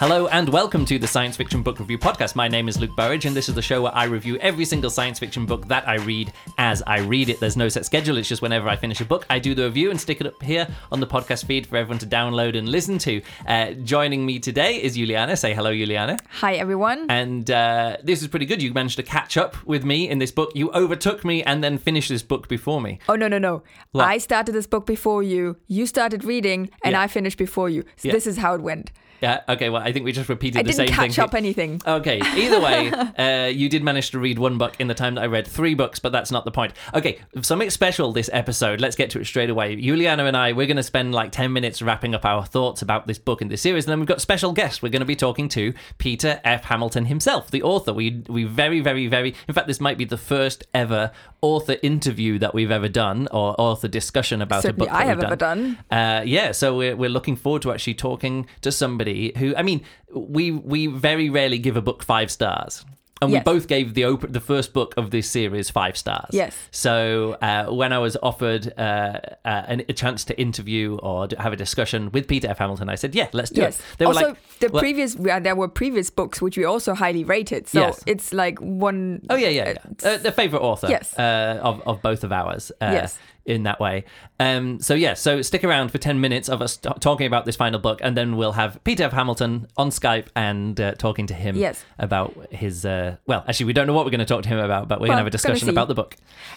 Hello and welcome to the Science Fiction Book Review Podcast. My name is Luke Burrage, and this is the show where I review every single science fiction book that I read as I read it. There's no set schedule, it's just whenever I finish a book, I do the review and stick it up here on the podcast feed for everyone to download and listen to. Uh, joining me today is Juliana. Say hello, Juliana. Hi, everyone. And uh, this is pretty good. You managed to catch up with me in this book. You overtook me and then finished this book before me. Oh, no, no, no. What? I started this book before you. You started reading, and Yeah. I finished before you. So Yeah. this is how it went. Yeah, okay, well, I think we just repeated I the didn't same catch thing. up anything. Okay, either way, uh, you did manage to read one book in the time that I read three books, but that's not the point. Okay, something special this episode. Let's get to it straight away. Juliana and I, we're going to spend like 10 minutes wrapping up our thoughts about this book and this series, and then we've got special guest. We're going to be talking to Peter F. Hamilton himself, the author. We, we very, very, very, in fact, this might be the first ever author interview that we've ever done, or author discussion about Certainly a book that I have we've ever done. uh, yeah, so we're, we're looking forward to actually talking to somebody who, I mean, we we very rarely give a book five stars. And we both gave the open, the first book of this series five stars. Yes. So uh, when I was offered uh, uh, an, a chance to interview or have a discussion with Peter F. Hamilton, I said, "Yeah, let's do Yes. it." They were also, like, the well- previous uh, there were previous books which we also highly rated. So Yes. it's like one. Oh yeah, yeah, yeah. Uh, the favorite author, Yes. uh, of of both of ours, uh, Yes. In that way. Um, so yeah, so stick around for ten minutes of us t- talking about this final book, and then we'll have Peter F. Hamilton on Skype and uh, talking to him Yes. about his. Uh, well, actually, we don't know what we're going to talk to him about, but we're going to have a discussion about the book.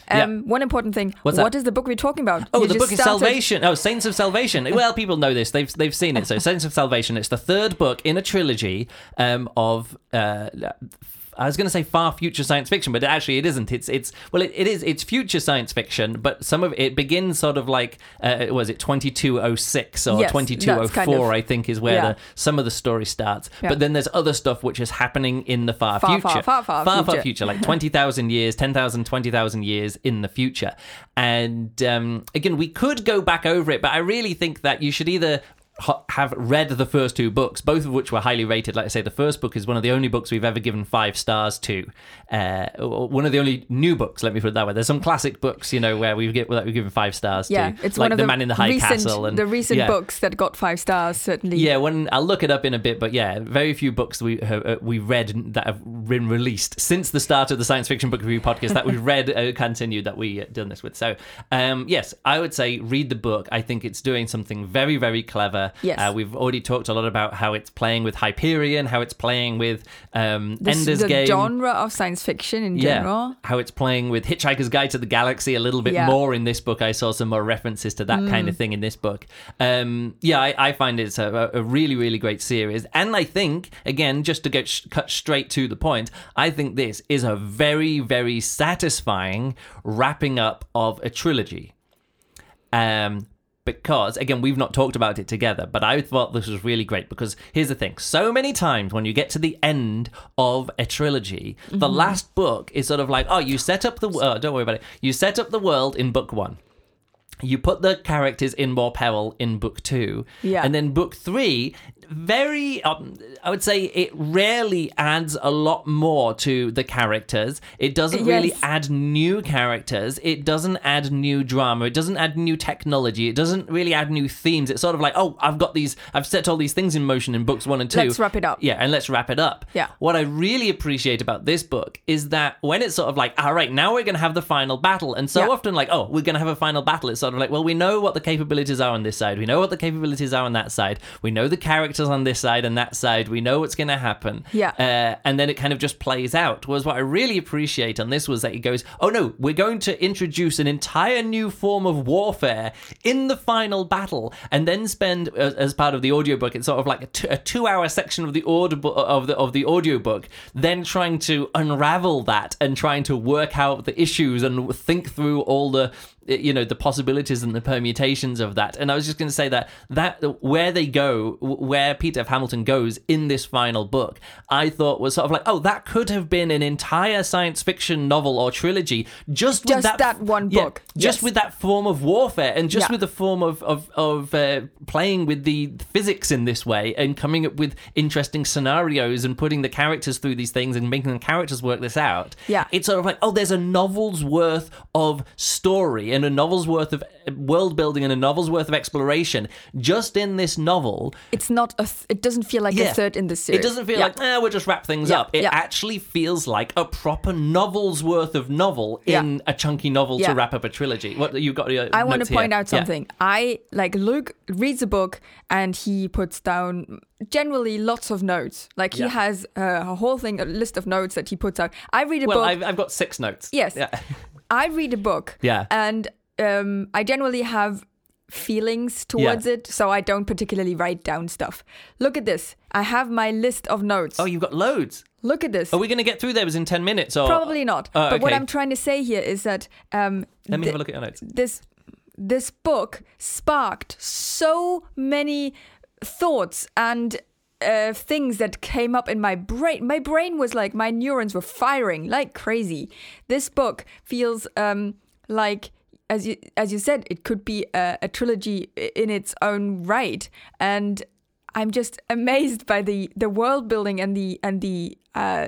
Um, One important thing. What's What that? is the book we're talking about? Oh, You the book is Salvation. Oh, Saints of Salvation. Well, people know this. They've they've seen it. So, Saints of Salvation. It's the third book in a trilogy um, of. Uh, I was going to say far future science fiction, but actually it isn't. It's it's well, it, it is. It's future science fiction, but some of it begins sort of like uh, was it twenty two oh six or twenty two oh that's kind of- four? I think is where Yeah. the, some of the story starts. Yeah. But then there's other stuff which is happening in the far, Far, future, far, far, far far, future. future, like 20,000 years, 10,000, 20,000 years in the future. And um, again, we could go back over it, but I really think that you should either have read the first two books, both of which were highly rated. Like I say, the first book is one of the only books we've ever given five stars to. Uh, one of the only new books, let me put it that way. There's some classic books, you know, where we've, get, that we've given five stars Yeah, to. it's like one of The the, Man in the High recent, Castle. And, the recent yeah. books that got five stars. Certainly. Yeah, when I'll look it up in a bit, but yeah, very few books we have, uh, we've read that have been released since the start of the science fiction book review podcast that we've read uh, continue that we uh, done this with. So, um, yes, I would say read the book. I think it's doing something very, very clever. Yes. Uh, we've already talked a lot about how it's playing with Hyperion, how it's playing with um, This- Ender's the Game. genre of science fiction in Yeah, general. how it's playing with Hitchhiker's Guide to the Galaxy a little bit Yeah. more in this book. I saw some more references to that kind Mm. of thing in this book. Um, yeah, I, I find it's a, a really, really great series. And I think, again, just to get sh- cut straight to the point, I think this is a very, very satisfying wrapping up of a trilogy. Um, because again we've not talked about it together but i thought this was really great because here's the thing. So many times when you get to the end of a trilogy the last book is sort of like oh you set up the uh, don't worry about it. You set up the world in book one. You put the characters in more peril in book two. Yeah. and then book three very um, i would say it rarely adds a lot more to the characters. It doesn't really add new characters. It doesn't add new drama. It doesn't add new technology. It doesn't really add new themes. It's sort of like oh i've got these i've set all these things in motion in books one and two. Let's wrap it up. yeah and let's wrap it up. Yeah. what i really appreciate about this book is that when it's sort of like all right now we're going to have the final battle and so Yeah. often like oh we're going to have a final battle it's sort of like well we know what the capabilities are on this side. We know what the capabilities are on that side. We know the characters on this side and that side we know what's going to happen Yeah. uh, and then it kind of just plays out was what i really appreciate on this was that he goes oh no we're going to introduce an entire new form of warfare in the final battle and then spend as, as part of the audiobook it's sort of like a, t- a two hour section of the audible of the of the audiobook then trying to unravel that and trying to work out the issues and think through all the you know the possibilities and the permutations of that and i was just going to say that that where they go where peter f hamilton goes in this final book i thought was sort of like oh that could have been an entire science fiction novel or trilogy just with Just that, that one yeah, book. just Yes. with that form of warfare and just Yeah. with the form of of, of uh, playing with the physics in this way and coming up with interesting scenarios and putting the characters through these things and making the characters work this out Yeah. it's sort of like oh there's a novel's worth of story and a novel's worth of world building and a novel's worth of exploration just in this novel. It's not a. Th- it doesn't feel like Yeah. a third in the series. It doesn't feel Yeah. like, eh, we'll just wrap things Yeah, up. It actually feels like a proper novel's worth of novel in a chunky novel to wrap up a trilogy. What you got? Your I want to point here. out something. I like Luke reads a book and he puts down generally lots of notes. Like he has uh, a whole thing, a list of notes that he puts out. I read a Well, book. I've, I've got six notes. Yes. Yeah. I read a book. Yeah. And um, I generally have feelings towards it, so I don't particularly write down stuff. Look at this. I have my list of notes. Oh, you've got loads. Look at this. Are we going to get through those in 10 minutes? Or Probably not. Oh, But what. I'm trying to say here is that um, Let me th- have a look at your notes. this this book sparked so many thoughts and uh, things that came up in my brain. My brain was like my neurons were firing like crazy. This book feels um, like. As you as you said, it could be a, a trilogy in its own right, and I'm just amazed by the the world building and the and the uh,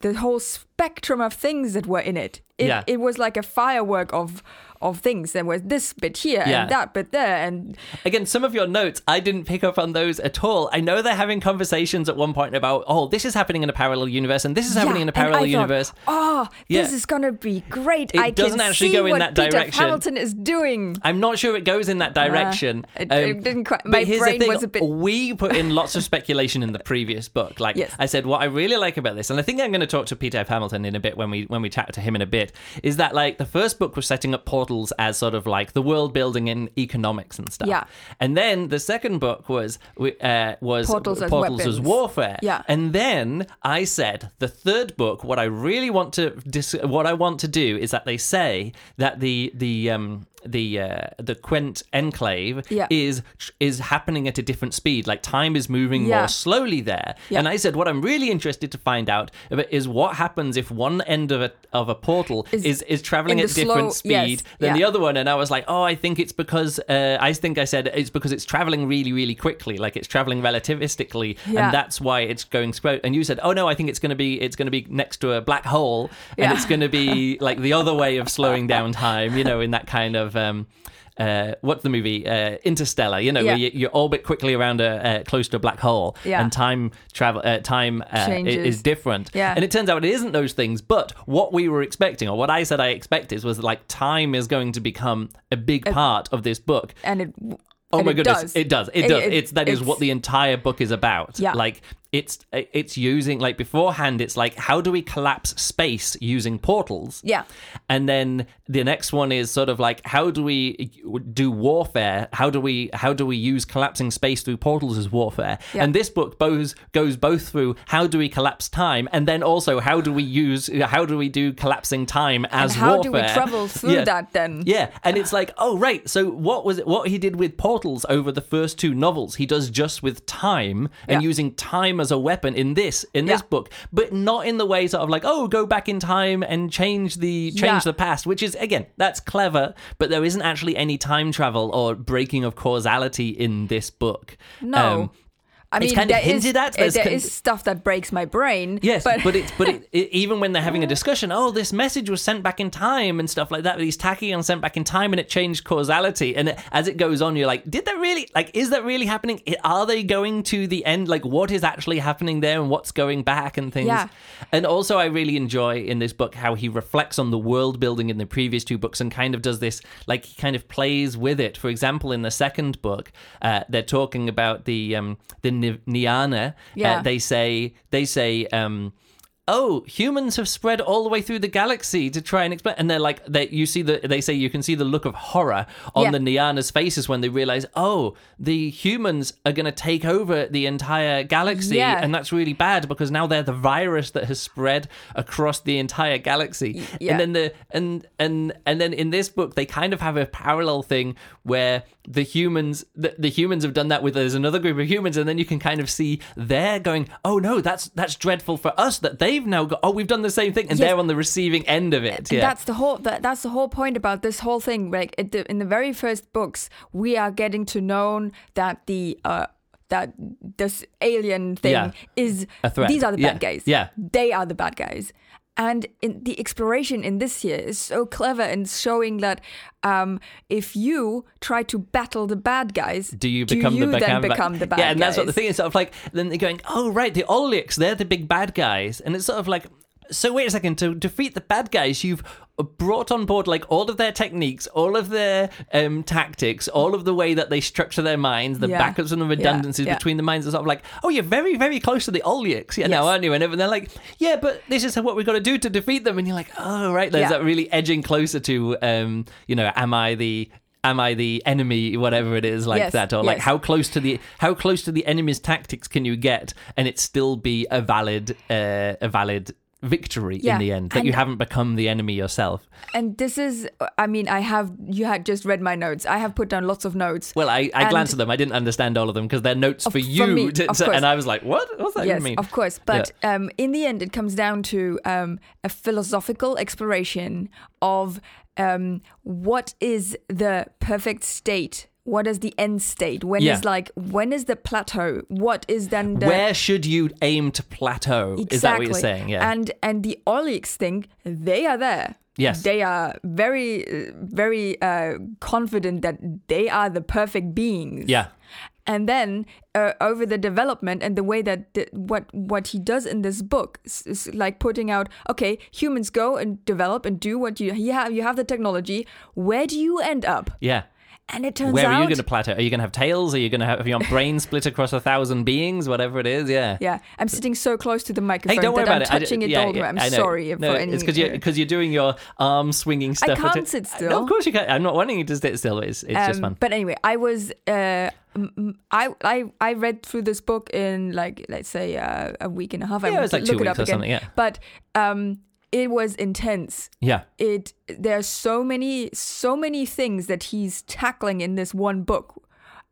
the whole spectrum of things that were in it. It, Yeah. it was like a firework of of things. There was this bit here Yeah. and that bit there, and Again, some of your notes, I didn't pick up on those at all. I know they're having conversations at one point about, oh, this is happening in a parallel universe and this is happening yeah, in a parallel thought, universe. Oh, this is gonna be great! It I doesn't actually see go in that Peter direction. Hamilton is doing. I'm not sure it goes in that direction. Uh, Um, it- it didn't quite- my brain was a bit- We put in lots of speculation in the previous book. Like Yes. I said, what I really like about this, and I think I'm going to talk to Peter F. Hamilton in a bit when we when we chat to him in a bit, is that like the first book was setting up portals as sort of like the world building in economics and stuff. Yeah. And then the second book was uh, was Portals as portals as warfare. Yeah. And then I said the third book. What I really want to dis- what I want to do is that they say that the the um the uh, the Quent enclave Yeah. is is happening at a different speed. Like time is moving Yeah. more slowly there. Yeah. And I said what I'm really interested to find out is what happens if one end of a of a portal is Is is, traveling at different slow- yes, speed than yeah. the other one. And I was like, oh, I think it's because uh, I think I said it's because it's traveling really really quickly. Like it's traveling relativistically, and that's why it's going slow. And you said, oh no, I think it's going to be it's going to be next to a black hole, and it's going to be like the other way of slowing down time. You know, in that kind of. Um, uh, what's the movie? Uh, Interstellar. You know, where Yeah. you, you orbit quickly around a uh, close to a black hole, Yeah. and time travel uh, time uh, is different. Yeah. And it turns out it isn't those things. But what we were expecting, or what I said I expected, was like time is going to become a big part of this book. and it. Oh and my it goodness, does. it does. It, It- does. it- it's that is it's- what the entire book is about. Yeah. Like it's it's using like beforehand it's like how do we collapse space using portals? Yeah. And then the next one is sort of like how do we do warfare? How do we how do we use collapsing space through portals as warfare? Yeah. And this book both goes both through how do we collapse time and then also how do we use how do we do collapsing time as and how warfare? do we travel through Yeah. that then? Yeah, and it's like, oh right. So what was it? What he did with portals over the first two novels, he does just with time and Yeah. using time as a weapon in this in this Yeah. book, but not in the way sort of like, oh, go back in time and change the change Yeah. the past, which is again that's clever, but there isn't actually any time travel or breaking of causality in this book. No. Um, I mean, it's kind of there is- hinted at, there's there con- is stuff that breaks my brain. Yes, but, but, it's but it, it, even when they're having a discussion, oh, this message was sent back in time and stuff like that. These tachyon sent back in time, and it changed causality. And it, as it goes on, you're like, did that really? Like, is that really happening? Are they going to the end? Like, what is actually happening there, and what's going back and things? Yeah. And also, I really enjoy in this book how he reflects on the world building in the previous two books and kind of does this, like he kind of plays with it. For example, in the second book, uh, they're talking about the um, the Neana. Yeah. Uh, they say they say. Um, Oh, humans have spread all the way through the galaxy to try and explain. And they're like, they you see the they say you can see the look of horror on Yeah. the Neana's faces when they realize, oh, the humans are going to take over the entire galaxy, Yeah. and that's really bad because now they're the virus that has spread across the entire galaxy. yeah. And then the and and and then in this book they kind of have a parallel thing where the humans the, the humans have done that with there's another group of humans and then you can kind of see they're going oh no that's that's dreadful for us that they've now got oh we've done the same thing and Yes. they're on the receiving end of it yeah That's the whole. That, that's the whole point about this whole thing. Like the, in the very first books, we are getting to know that the uh, that this alien thing Yeah. is A threat. These are the Yeah. bad guys. Yeah. they are the bad guys. And in, the exploration in this year is so clever in showing that um, if you try to battle the bad guys, do you become you the then bad become the bad Yeah, and that's what the guys? thing is. Sort of like then they're going, oh right, the Olyix, they're the big bad guys, and it's sort of like. So wait a second. To defeat the bad guys, you've brought on board like all of their techniques, all of their um, tactics, all of the way that they structure their minds, the Yeah. backups and the redundancies Yeah. between the minds. Are sort of like, oh, you're very, very close to the Olyix, yeah, now aren't you? And they're like, yeah, but this is what we've got to do to defeat them. And you're like, oh, right. There's Yeah. that really edging closer to, um, you know, am I the am I the enemy, whatever it is, like Yes, that, or like how close to the how close to the enemy's tactics can you get, and it still be a valid uh, a valid victory in the end that and- you haven't become the enemy yourself. And this is, I mean, I have, you had just read my notes. I have put down lots of notes. Well, I, I glanced at them. I didn't understand all of them because they're notes for you, me, to- of and I was like, "What? What's that yes, mean?" of course. But um, in the end, it comes down to um, a philosophical exploration of um, what is the perfect state. What is the end state? When is Yeah. like when is the plateau? What is then the Where should you aim to plateau? Is that what you're saying? Yeah. And and the Oryx thing, they are there. Yes. They are very very uh, confident that they are the perfect beings. yeah. And then uh, over the development and the way that the, what what he does in this book is, is like putting out okay humans go and develop and do what you you have you have the technology where do you end up Yeah. And it turns Where out are you going to plateau? Are you going to have tails? Are you going to have, your brain split across a thousand beings? Whatever it is, yeah. yeah I'm sitting so close to the microphone Hey, don't worry about I'm it. Touching it yeah, all the way yeah, I'm sorry no, for any it's because you're because you're doing your arm swinging stuff. I can't It- sit still. No, of course you can't. I'm not wanting you to sit still. It's it's just Um, fun. But anyway, I was uh, I I I read through this book in like let's say uh, a week and a half. I Yeah, it was like two look it weeks up or again. something, yeah. But um, it was intense. Yeah. It there's so many so many things that he's tackling in this one book.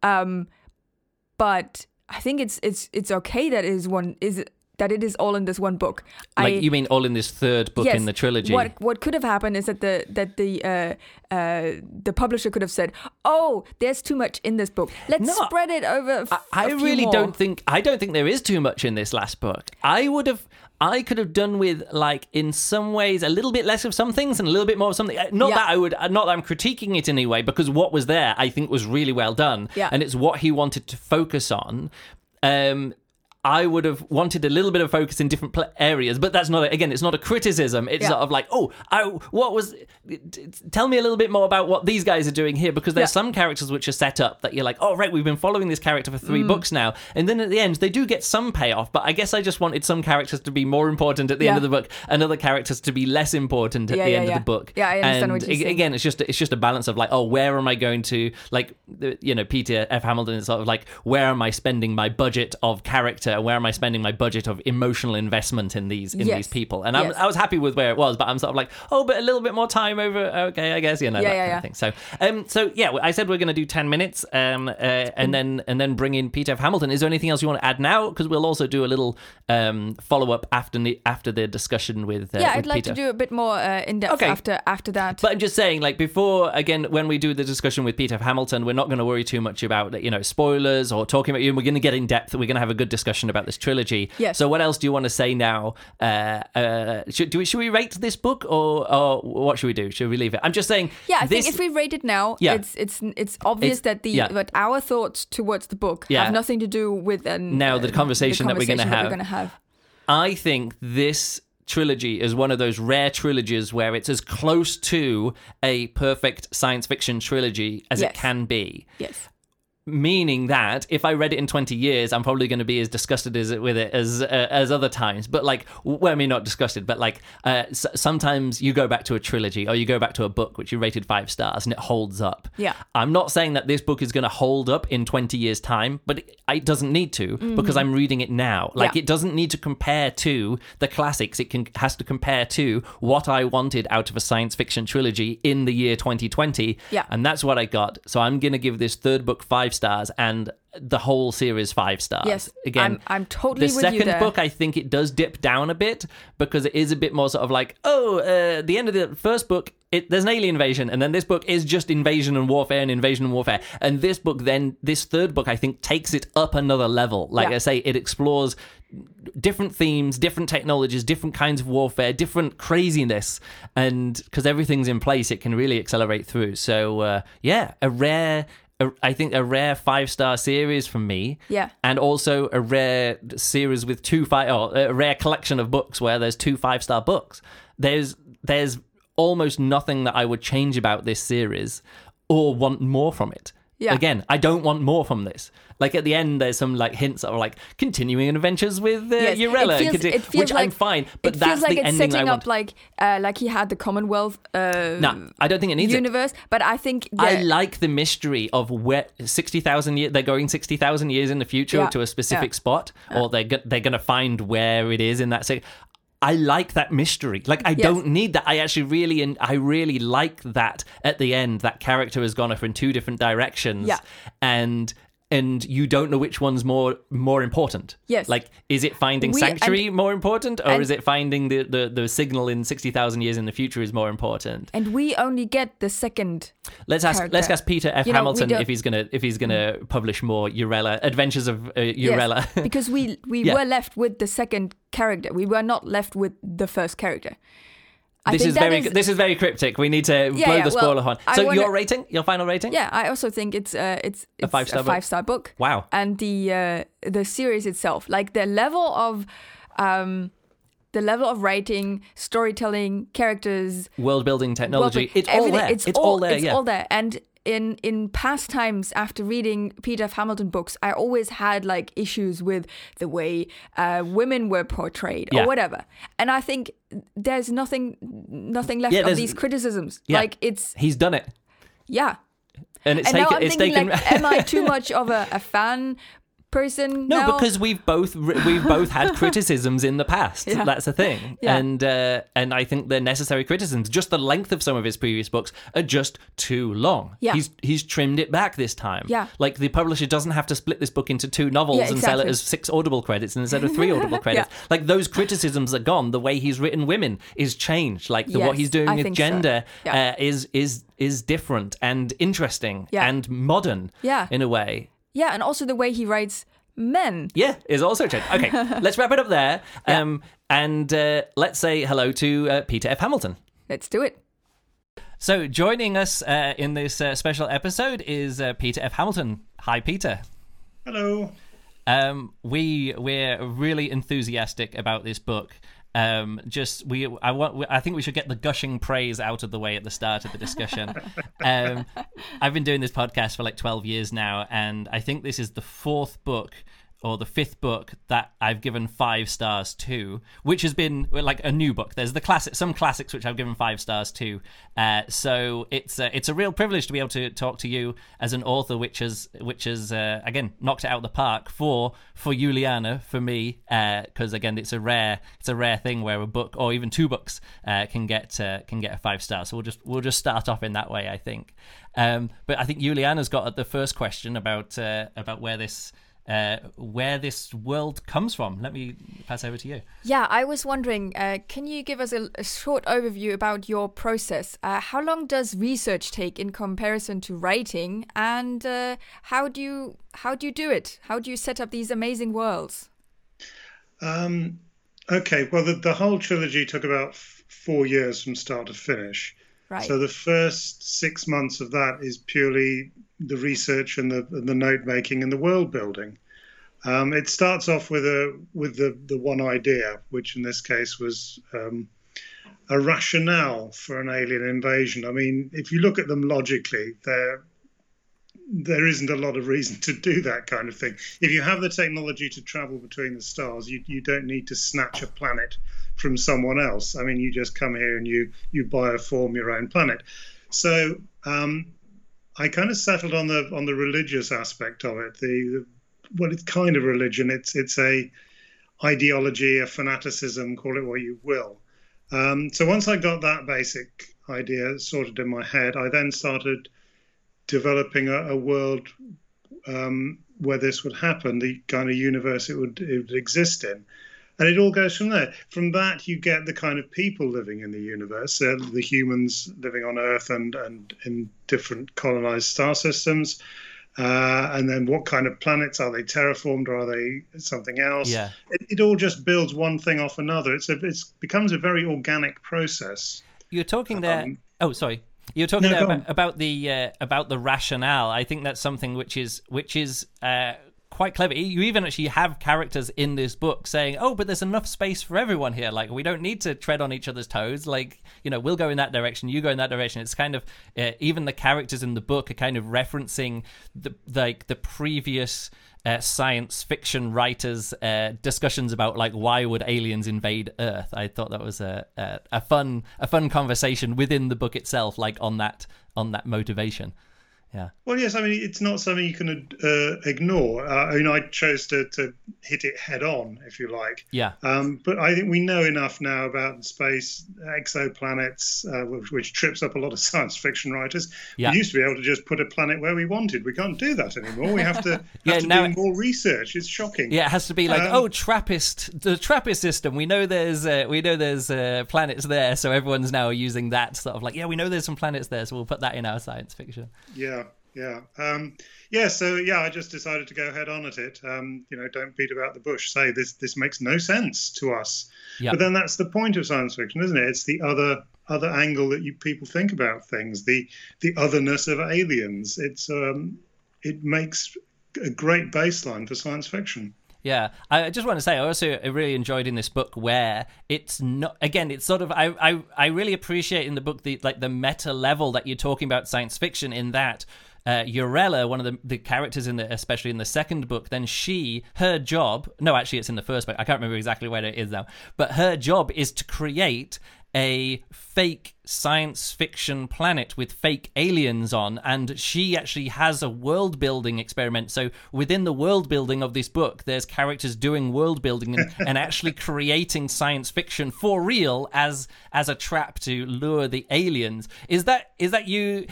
Um, but I think it's it's it's okay that it is one is that it is all in this one book. Like I, you mean all in this third book Yes. in the trilogy? What what could have happened is that the that the uh, uh, the publisher could have said, "Oh, there's too much in this book. Let's No, spread it over." f- I really more." don't think I don't think there is too much in this last book. I would have I could have done with like in some ways a little bit less of some things and a little bit more of something. Uh, Not Yeah. that I would uh, not that I'm critiquing it anyway because what was there I think was really well done Yeah. and it's what he wanted to focus on. Um I would have wanted a little bit of focus in different pl- areas, but that's not a, again. It's not a criticism. It's Yeah. sort of like, oh, I, what was? Tell me a little bit more about what these guys are doing here, because there's Yeah. some characters which are set up that you're like, oh, right, we've been following this character for Mm. three books now, and then at the end they do get some payoff. But I guess I just wanted some characters to be more important at the end of the book, and other characters to be less important at Yeah, the yeah, end yeah. of the book. Yeah, I understand and what you're saying. again, it's just it's just a balance of like, oh, where am I going to like, you know, Peter F. Hamilton is sort of like, where am I spending my budget of character? Where am I spending my budget of emotional investment in these in Yes. these people? And I'm, Yes. I was happy with where it was, but I'm sort of like, oh, but a little bit more time over. Okay, I guess you know Yeah, that yeah, kind yeah. of thing. So, um, so yeah, I said we're going to do ten minutes, um, uh, and then and then bring in Peter F. Hamilton. Is there anything else you want to add now? Because we'll also do a little um follow up after the after the discussion with uh, Yeah, with I'd like Peter. to do a bit more uh, in depth Okay. after after that. But I'm just saying, like before, again, when we do the discussion with Peter F. Hamilton, we're not going to worry too much about you know spoilers or talking about you. We're going to get in depth. We're going to have a good discussion about this trilogy. Yes. So, what else do you want to say now? Uh, uh, should do we, should we rate this book or or what should we do? Should we leave it? I'm just saying. yeah, I this, think if we rate it now, Yeah. it's it's it's obvious It's- that the yeah. that our thoughts towards the book Yeah. have nothing to do with an, Now the uh, conversation that we're we're gonna have. I think this trilogy is one of those rare trilogies where it's as close to a perfect science fiction trilogy as it can be. Yes. Meaning that if I read it in 20 years, I'm probably going to be as disgusted as with it as uh, as other times. But like, well, I mean, not disgusted, but like, uh, s- sometimes you go back to a trilogy or you go back to a book which you rated five stars and it holds up. Yeah. I'm not saying that this book is going to hold up in 20 years' time, but it, it doesn't need to because I'm reading it now. Like, Mm-hmm. Yeah. it doesn't need to compare to the classics. It can has to compare to what I wanted out of a science fiction trilogy in the year 2020. Yeah. And that's what I got. So I'm going to give this third book five five stars, and the whole series five stars. Yes, again, I'm- I'm totally the with you second book. I think it does dip down a bit because it is a bit more sort of like, oh, uh, the end of the first book. It, there's an alien invasion, and then this book is just invasion and warfare and invasion and warfare. And this book, then this third book, I think takes it up another level. Like Yeah. I say, it explores different themes, different technologies, different kinds of warfare, different craziness, and because everything's in place, it can really accelerate through. So uh, yeah, a rare. A, I think a rare five star series from me, Yeah. and also a rare series with two five, or oh, a rare collection of books where there's two five star books. There's there's almost nothing that I would change about this series or want more from it. Yeah. Again, I don't want more from this. Like at the end, there's some like hints that are like continuing adventures with uh, Yes, Yirella, it feels, conti- it feels which like, I'm fine. But it that's feels like the it's ending setting I up like uh, like he had the Commonwealth uh, no, I don't think it needs it. universe, but I think I like the mystery of where sixty thousand years. They're going sixty thousand years in the future Yeah, to a specific yeah. spot, or they're go- they're going to find where it is in that. Se- I like that mystery. Like I Yes. don't need that. I actually really and I really like that at the end. That character has gone off in two different directions. Yeah. and. And you don't know which one's more more important. Yes. Like, is it finding We- sanctuary more important, or and- is it finding the, the, the signal in sixty thousand years in the future is more important? and we only get the second. Let's ask. character. Let's ask Peter F. You Hamilton if he's gonna if he's gonna publish more Yirella Adventures of uh, Yes, Yirella. because we we Yeah. were left with the second character. We were not left with the first character. I this is very this is very cryptic. We need to blow yeah, the well, spoiler horn. So wanna- your rating, your final rating? Yeah, I also think it's uh, it's, it's five-star book? five star book. Wow. And the uh, the series itself, like the level of um, the level of writing, storytelling, characters, World building technology. well, it's all there. It's, It's, all, there. It's yeah. all there. And in in past times, after reading Peter F. Hamilton books, I always had like issues with the way uh, women were portrayed Yeah. or whatever. And I think there's nothing nothing left Yeah, of these criticisms. Yeah. Like it's He's done it, yeah. and it's And taken. now I'm thinking taken. like, am I too much of a, a fan person? No, now? because we've both we've both had criticisms in the past. Yeah. That's the thing, Yeah. and uh, and I think they're necessary criticisms. Just the length of some of his previous books are just too long. Yeah. he's he's trimmed it back this time. Yeah. like the publisher doesn't have to split this book into two novels Yeah, and sell it as six Audible credits instead of three Audible credits. Like those criticisms are gone. The way he's written women is changed. Like the, what he's doing I with so. gender Yeah. uh, is is is different and interesting and modern. Yeah. in a way. Yeah, and also the way he writes men. Yeah, is also changed. Okay, let's wrap it up there. Yeah. Um, and uh, let's say hello to uh, Peter F. Hamilton. Let's do it. So, joining us uh, in this uh, special episode is uh, Peter F. Hamilton. Hi, Peter. Hello. Um, we we're really enthusiastic about this book. Um, just we, I want, I think we should get the gushing praise out of the way at the start of the discussion. um, I've been doing this podcast for like twelve years now, and I think this is the fourth book or the fifth book that I've given five stars to, which has been like a new book. There's the classic, some classics which I've given five stars to. Uh, so it's uh, it's a real privilege to be able to talk to you as an author, which has which has uh, again knocked it out of the park for for Juliana for me, because again it's a rare it's a rare thing where a book or even two books uh, can get uh, can get a five star. So we'll just we'll just start off in that way, I think. Um, but I think Juliana's got the first question about uh, about where this uh, where this world comes from. Let me pass over to you. Yeah, I was wondering, uh, can you give us a, a short overview about your process? Uh, how long does research take in comparison to writing, and uh, how do you how do you do it? How do you set up these amazing worlds? Um, okay, well, the, the whole trilogy took about f- four years from start to finish. Right. So the first six months of that is purely the research and the and the note making and the world building. Um, it starts off with a with the the one idea, which in this case was um, a rationale for an alien invasion. I mean, if you look at them logically, there there isn't a lot of reason to do that kind of thing. If you have the technology to travel between the stars, you you don't need to snatch a planet from someone else. I mean, you just come here and you you bioform your own planet. So um, I kind of settled on the on the religious aspect of it. The, the well, it's kind of religion. It's it's a ideology, a fanaticism, call it what you will. Um, so once I got that basic idea sorted in my head, I then started developing a, a world um, where this would happen, the kind of universe it would, it would exist in. And it all goes from there. From that, you get the kind of people living in the universe, uh, the humans living on Earth and, and in different colonized star systems. Uh, and then what kind of planets are they terraformed or are they something else? Yeah. It, it all just builds one thing off another. It's a, it's becomes a very organic process. You're talking there. Um, oh, sorry. You're talking No, there about, about the uh, about the rationale. I think that's something which is which is uh, quite clever. You even actually have characters in this book saying, "Oh, but there's enough space for everyone here. Like we don't need to tread on each other's toes. Like you know, we'll go in that direction, you go in that direction." It's kind of uh, even the characters in the book are kind of referencing the like the previous. Uh, science fiction writers' uh, discussions about like why would aliens invade Earth. I thought that was a, a a fun a fun conversation within the book itself, like on that on that motivation. Yeah. Well, yes, I mean, it's not something you can uh, ignore. Uh, I mean, I chose to, to hit it head on, if you like. Yeah. Um, but I think we know enough now about space, exoplanets, uh, which, which trips up a lot of science fiction writers. Yeah. We used to be able to just put a planet where we wanted. We can't do that anymore. We have to, have Yeah, to now do it- more research. It's shocking. Yeah, it has to be like, Um, oh, Trappist, the Trappist system. We know there's, uh, we know there's uh, planets there, so everyone's now using that sort of like, yeah, we know there's some planets there, so we'll put that in our science fiction. Yeah, yeah, um, yeah. So yeah, I just decided to go head on at it. Um, you know, don't beat about the bush. Say this this makes no sense to us. Yeah. But then that's the point of science fiction, isn't it? It's the other other angle that you people think about things. The the otherness of aliens. It's um, it makes a great baseline for science fiction. Yeah, I just want to say I also really enjoyed in this book where it's not again it's sort of I I, I really appreciate in the book the like the meta level that you're talking about science fiction in that uh, Yirella, one of the, the characters in the, especially in the second book, then she, her job, no, actually, it's in the first book. I can't remember exactly where it is now, but her job is to create a fake science fiction planet with fake aliens on and she actually has a world building experiment. So within the world building of this book there's characters doing world building and, and actually creating science fiction for real as as a trap to lure the aliens. Is that is that you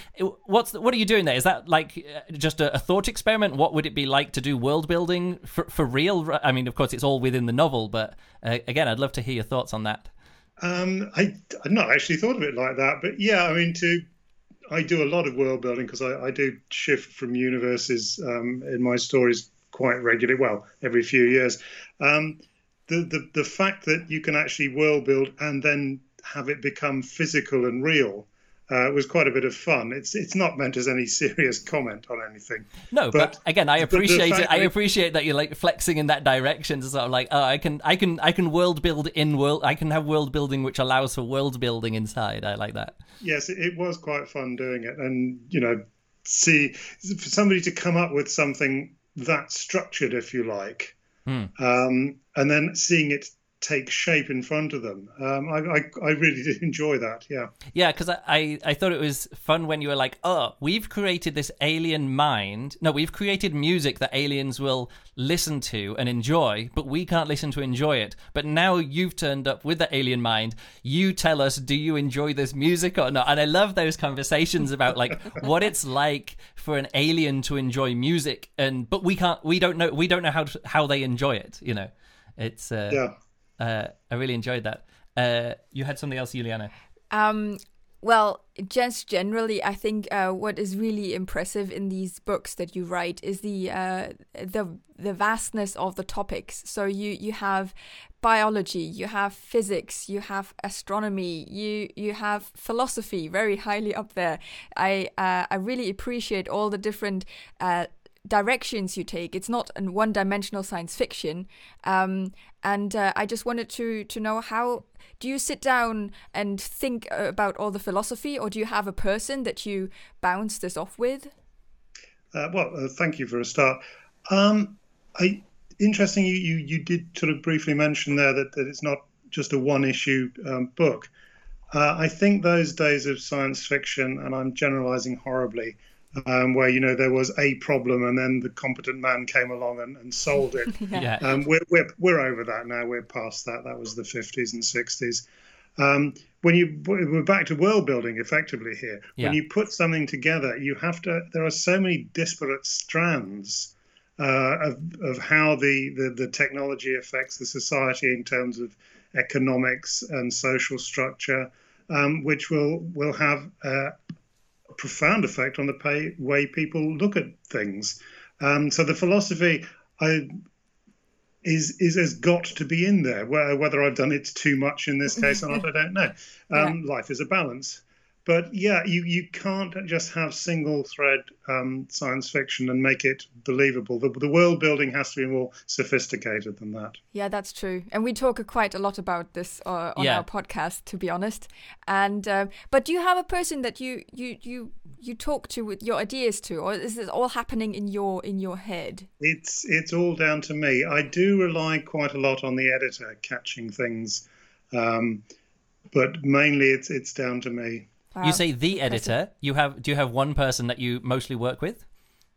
what's the, what are you doing there? Is that like uh, just a, a thought experiment? What would it be like to do world building for, for real? I mean of course it's all within the novel but uh, again i'd love to hear your thoughts on that Um, I I've not actually thought of it like that, but yeah, I mean, to I do a lot of world building because I, I do shift from universes um, in my stories quite regularly. Well, every few years. Um, the, the the fact that you can actually world build and then have it become physical and real uh, it was quite a bit of fun. It's it's not meant as any serious comment on anything. No, but, But- again, I appreciate it. I appreciate that you're like flexing in that direction. Sort of like, oh, I can, I can, I can world build in world. I can have world building which allows for world building inside. I like that. yes, it, it was quite fun doing it, and you know, see for somebody to come up with something that structured, if you like, um, and then seeing it take shape in front of them. Um, I, I I really did enjoy that. Yeah. Yeah, because I, I, I thought it was fun when you were like, oh, we've created this alien mind. No, we've created music that aliens will listen to and enjoy, but we can't listen to enjoy it. But now you've turned up with the alien mind. You tell us, do you enjoy this music or not? And I love those conversations about like what it's like for an alien to enjoy music, and but we can't, we don't know, we don't know how to, how they enjoy it. You know, it's uh, Yeah. Uh, I really enjoyed that. Uh, you had something else, Juliana. Um, well, just generally, I think uh, what is really impressive in these books that you write is the uh, the the vastness of the topics. So you you have biology, you have physics, you have astronomy, you you have philosophy, very highly up there. I uh, I really appreciate all the different. Directions you take it's not a one-dimensional science fiction um, and uh, i just wanted to to know how do you sit down and think about all the philosophy or do you have a person that you bounce this off with Uh, well, uh, thank you for a start. Um, I interesting. You, you you did sort of briefly mention there that, that it's not just a one issue um, book. Uh, I think those days of science fiction, and I'm generalizing horribly, um, where you know there was a problem and then the competent man came along and, and solved it. Yeah. Um, we're, we're, we're over that now. We're past that. That was the 50s and 60s. Um, when you we're back to world building effectively here. Yeah. When you put something together, you have to. There are so many disparate strands uh, of of how the, the the technology affects the society in terms of economics and social structure, um, which will will have uh, a profound effect on the pay, way people look at things. Um, so the philosophy, I is is has got to be in there. Whether I've done it too much in this case or not, I don't know. Um, yeah. Life is a balance. But yeah, you, you can't just have single thread um, science fiction and make it believable. The, the world building has to be more sophisticated than that. Yeah, that's true. And we talk quite a lot about this uh, on Yeah. our podcast, to be honest. And uh, but do you have a person that you you you you talk to with your ideas to, or is this all happening in your in your head? It's it's all down to me. I do rely quite a lot on the editor catching things, um, but mainly it's it's down to me. Wow. You say the editor. You have do you have one person that you mostly work with?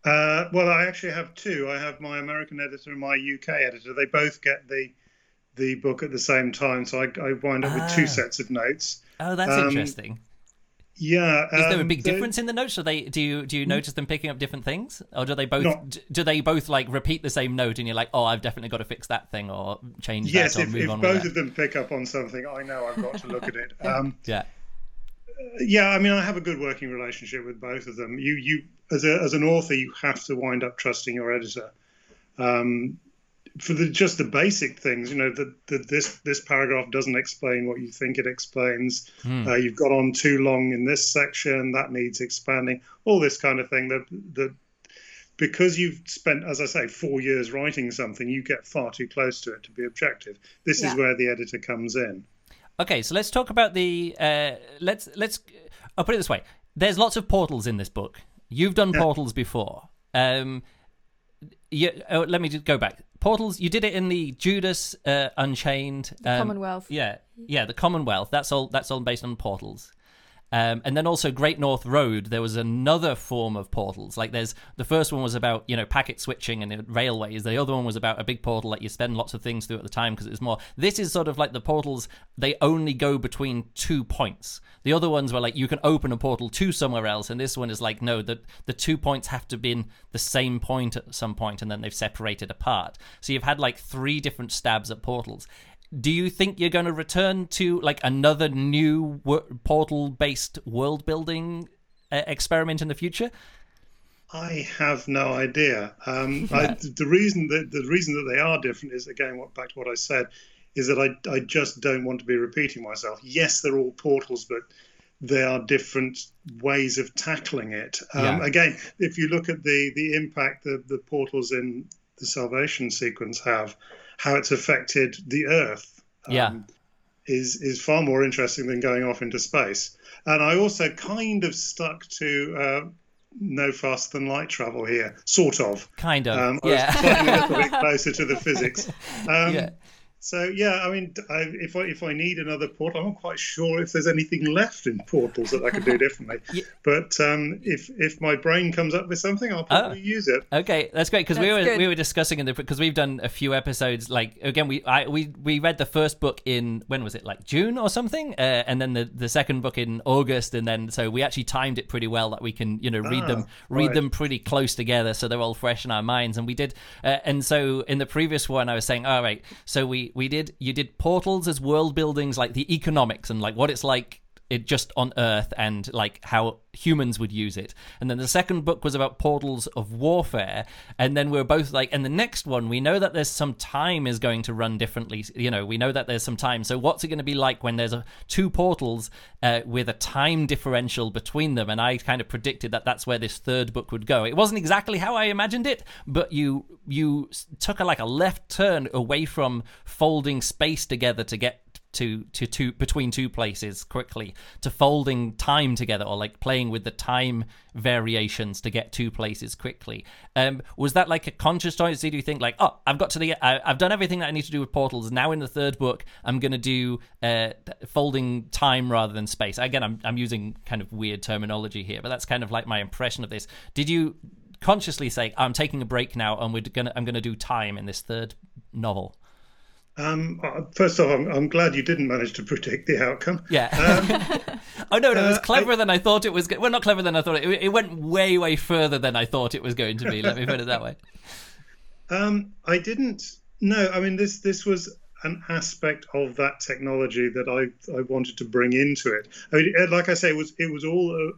Uh, well, I actually have two. I have my American editor and my UK editor. They both get the the book at the same time, so I, I wind up with Ah. two sets of notes. Oh, that's Um, interesting. Yeah, Is there a um, big they- difference in the notes? Do they do you do you notice them picking up different things, or do they both Not- do they both like repeat the same note, and you're like, oh, I've definitely got to fix that thing or change Yes, that or if, move if on both with of that? them pick up on something, I know I've got to look at it. Um, Yeah, yeah, I mean, I have a good working relationship with both of them. You, you, as a as an author, you have to wind up trusting your editor um, for the just the basic things. You know, that that this this paragraph doesn't explain what you think it explains. Hmm. Uh, you've got on too long in this section. That needs expanding. All this kind of thing. That that because you've spent, as I say, four years writing something, you get far too close to it to be objective. This Yeah. is where the editor comes in. Okay, so let's talk about the. Uh, let's let's. I'll put it this way: there's lots of portals in this book. You've done portals before. Um, you, oh, let me just go back. Portals. You did it in the Judas uh, Unchained. um, Commonwealth. Yeah, yeah, the Commonwealth. That's all. That's all based on portals. Um, and then also Great North Road, there was another form of portals. Like there's the first one was about you know packet switching and railways. The other one was about a big portal that you spend lots of things through at the time because it was more. This is sort of like the portals. They only go between two points. The other ones were like you can open a portal to somewhere else, and this one is like no, the the two points have to be in the same point at some point, and then they've separated apart. So you've had like three different stabs at portals do you think you're going to return to like another new w- portal based world building uh, experiment in the future I have no idea. Um, I, the reason that the reason that they are different is again what back to what I said is that I I just don't want to be repeating myself. Yes, they're all portals, but they are different ways of tackling it. Um, Yeah. Again, if you look at the the impact that the portals in the salvation sequence have, how it's affected the Earth. Yeah. is is far more interesting than going off into space. And I also kind of stuck to uh, no faster than light travel here, sort of. kind of Um, I yeah was slightly a little bit closer to the physics. Um, Yeah. So yeah, I mean, I, if I if I need another portal, I'm not quite sure if there's anything left in portals that I could do differently. Yeah. But um, if if my brain comes up with something, I'll probably use it. Okay, that's great because we were good. we were discussing in the because we've done a few episodes. Like again, we I we we read the first book in when was it like June or something, uh, and then the the second book in August, and then so we actually timed it pretty well that we can you know read Ah, them read right. them pretty close together, so they're all fresh in our minds. And we did, uh, and so in the previous one, I was saying, all right, so we we did you did portals as world buildings, like the economics and like what it's like it just on Earth and like how humans would use it. And then the second book was about portals of warfare. And then we are both like, and the next one, we know that there's some time is going to run differently. You know, we know that there's some time. So what's it going to be like when there's a, two portals uh, with a time differential between them? And I kind of predicted that that's where this third book would go. It wasn't exactly how I imagined it, but you you took a like a left turn away from folding space together to get to to two between two places quickly to folding time together or like playing with the time variations to get two places quickly. Um was that like a conscious choice? Did you think like oh i've got to the I, i've done everything that i need to do with portals. Now in the third book i'm gonna do uh folding time rather than space. Again i'm, I'm using kind of weird terminology here but that's kind of like my impression of this. Did you consciously say i'm taking a break now and we're gonna i'm gonna do time in this third novel Um, uh, first off, I'm, I'm, glad you didn't manage to predict the outcome. Yeah. Um, oh no, no, it was uh, cleverer I, than I thought it was. Go- well, not cleverer than I thought it. It went way, way further than I thought it was going to be. Let me put it that way. Um, I didn't. No, I mean this. This was an aspect of that technology that I I wanted to bring into it. I mean, like I say, it was it was all uh,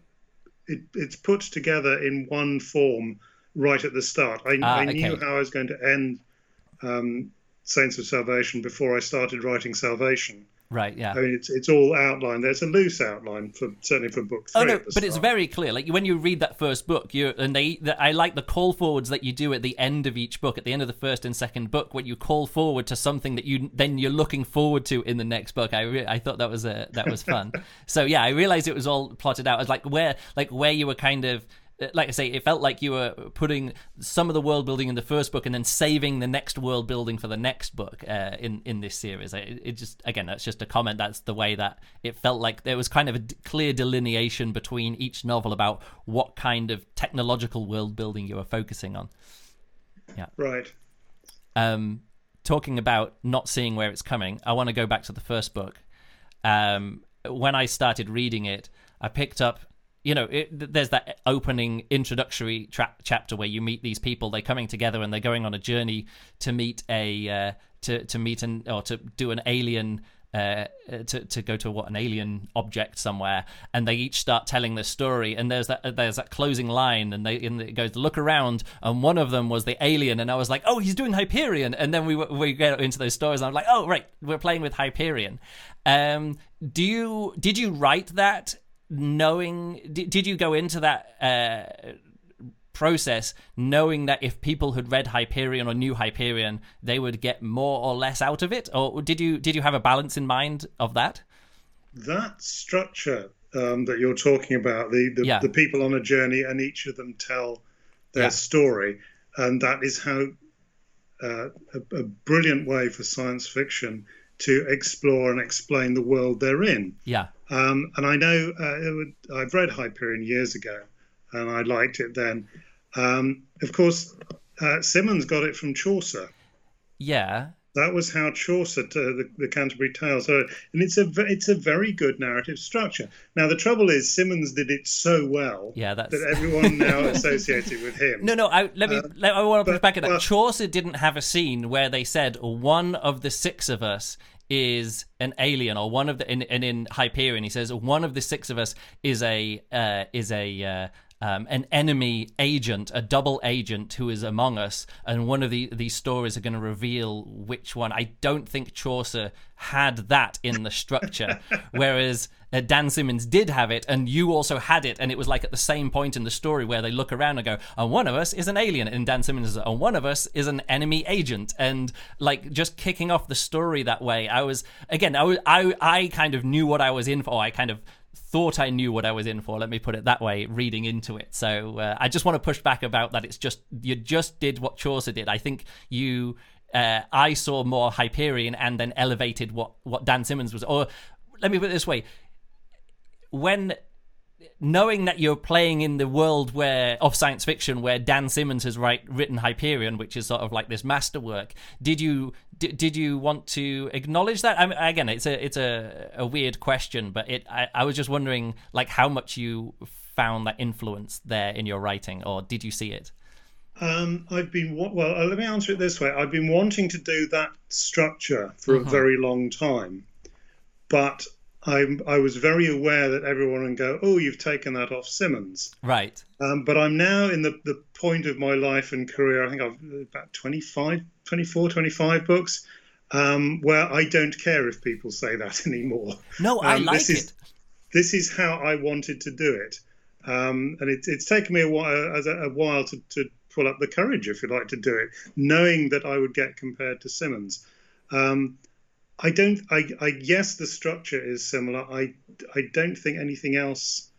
it, it's put together in one form right at the start. I, ah, I knew how I was going to end um, Saints of Salvation before I started writing Salvation. Right. Yeah. I mean, it's it's all outlined. There's a loose outline for certainly for book oh, three. Oh no, but start. it's very clear. Like when you read that first book, you and they. The, I like the call forwards that you do at the end of each book, at the end of the first and second book, when you call forward to something that you then you're looking forward to in the next book. I re- I thought that was a that was fun. so yeah, I realized it was all plotted out as like where like where you were kind of like I say, it felt like you were putting some of the world building in the first book and then saving the next world building for the next book uh, in in this series. It, it, just again, that's just a comment. That's the way that it felt like there was kind of a clear delineation between each novel about what kind of technological world building you were focusing on. Yeah, right. Um, talking about not seeing where it's coming, I want to go back to the first book. Um, when I started reading it, I picked up you know, it, there's that opening introductory tra- chapter where you meet these people. They're coming together and they're going on a journey to meet a uh, to to meet an or to do an alien. Uh, to to go to what an alien object somewhere, and they each start telling their story. And there's that there's that closing line, and they and it goes look around, and one of them was the alien, and I was like, oh, he's doing Hyperion, and then we we get into those stories, and I'm like, oh, right, we're playing with Hyperion. Um, do you did you write that knowing did, did you go into that uh, process knowing that if people had read Hyperion or knew Hyperion they would get more or less out of it or did you did you have a balance in mind of that that structure um, that you're talking about the the, yeah. the, people on a journey and each of them tell their yeah. story and that is how uh, a, a brilliant way for science fiction to explore and explain the world they're in. Yeah. Um, and I know uh, would, I've read Hyperion years ago, and I liked it then. Um, of course, uh, Simmons got it from Chaucer. Yeah. That was how Chaucer, uh, the, the Canterbury Tales, so, and it's a it's a very good narrative structure. Now the trouble is Simmons did it so well, yeah, that's... that everyone now associated with him. No, no, I, let me. Uh, let, I want to push back at that. Well, Chaucer didn't have a scene where they said one of the six of us is an alien or one of the and in, in Hyperion he says one of the six of us is a uh, is a uh, um, an enemy agent, a double agent who is among us, and one of the, these stories are going to reveal which one. I don't think Chaucer had that in the structure, whereas uh, Dan Simmons did have it, and you also had it, and it was like at the same point in the story where they look around and go, "And one of us is an alien," and Dan Simmons is, "And one of us is an enemy agent," and like just kicking off the story that way. I was again, I was, I I kind of knew what I was in for. I kind of thought I knew what I was in for. Let me put it that way, reading into it. So uh, I just want to push back about that. It's just you just did what Chaucer did. I think you. Uh, I saw more Hyperion and then elevated what what Dan Simmons was. Or let me put it this way: when knowing that you're playing in the world where of science fiction where Dan Simmons has write, written Hyperion, which is sort of like this masterwork, did you did, did you want to acknowledge that? I mean, again, it's a it's a, a weird question, but it I, I was just wondering like how much you found that influence there in your writing, or did you see it? Um, I've been well. Uh, let me answer it this way: I've been wanting to do that structure for a mm-hmm. very long time, but I, I was very aware that everyone would go, "Oh, you've taken that off Simmons. Right. Um, but I'm now in the, the point of my life and career. I think I've about 25, 24, 25 books, um, where I don't care if people say that anymore. No, I um, like this it. Is, this is how I wanted to do it, um, and it, it's taken me a while, a, a while to, to pull up the courage, if you like, to do it, knowing that I would get compared to Simmons. Um, I don't. I, I yes, the structure is similar. I I don't think anything else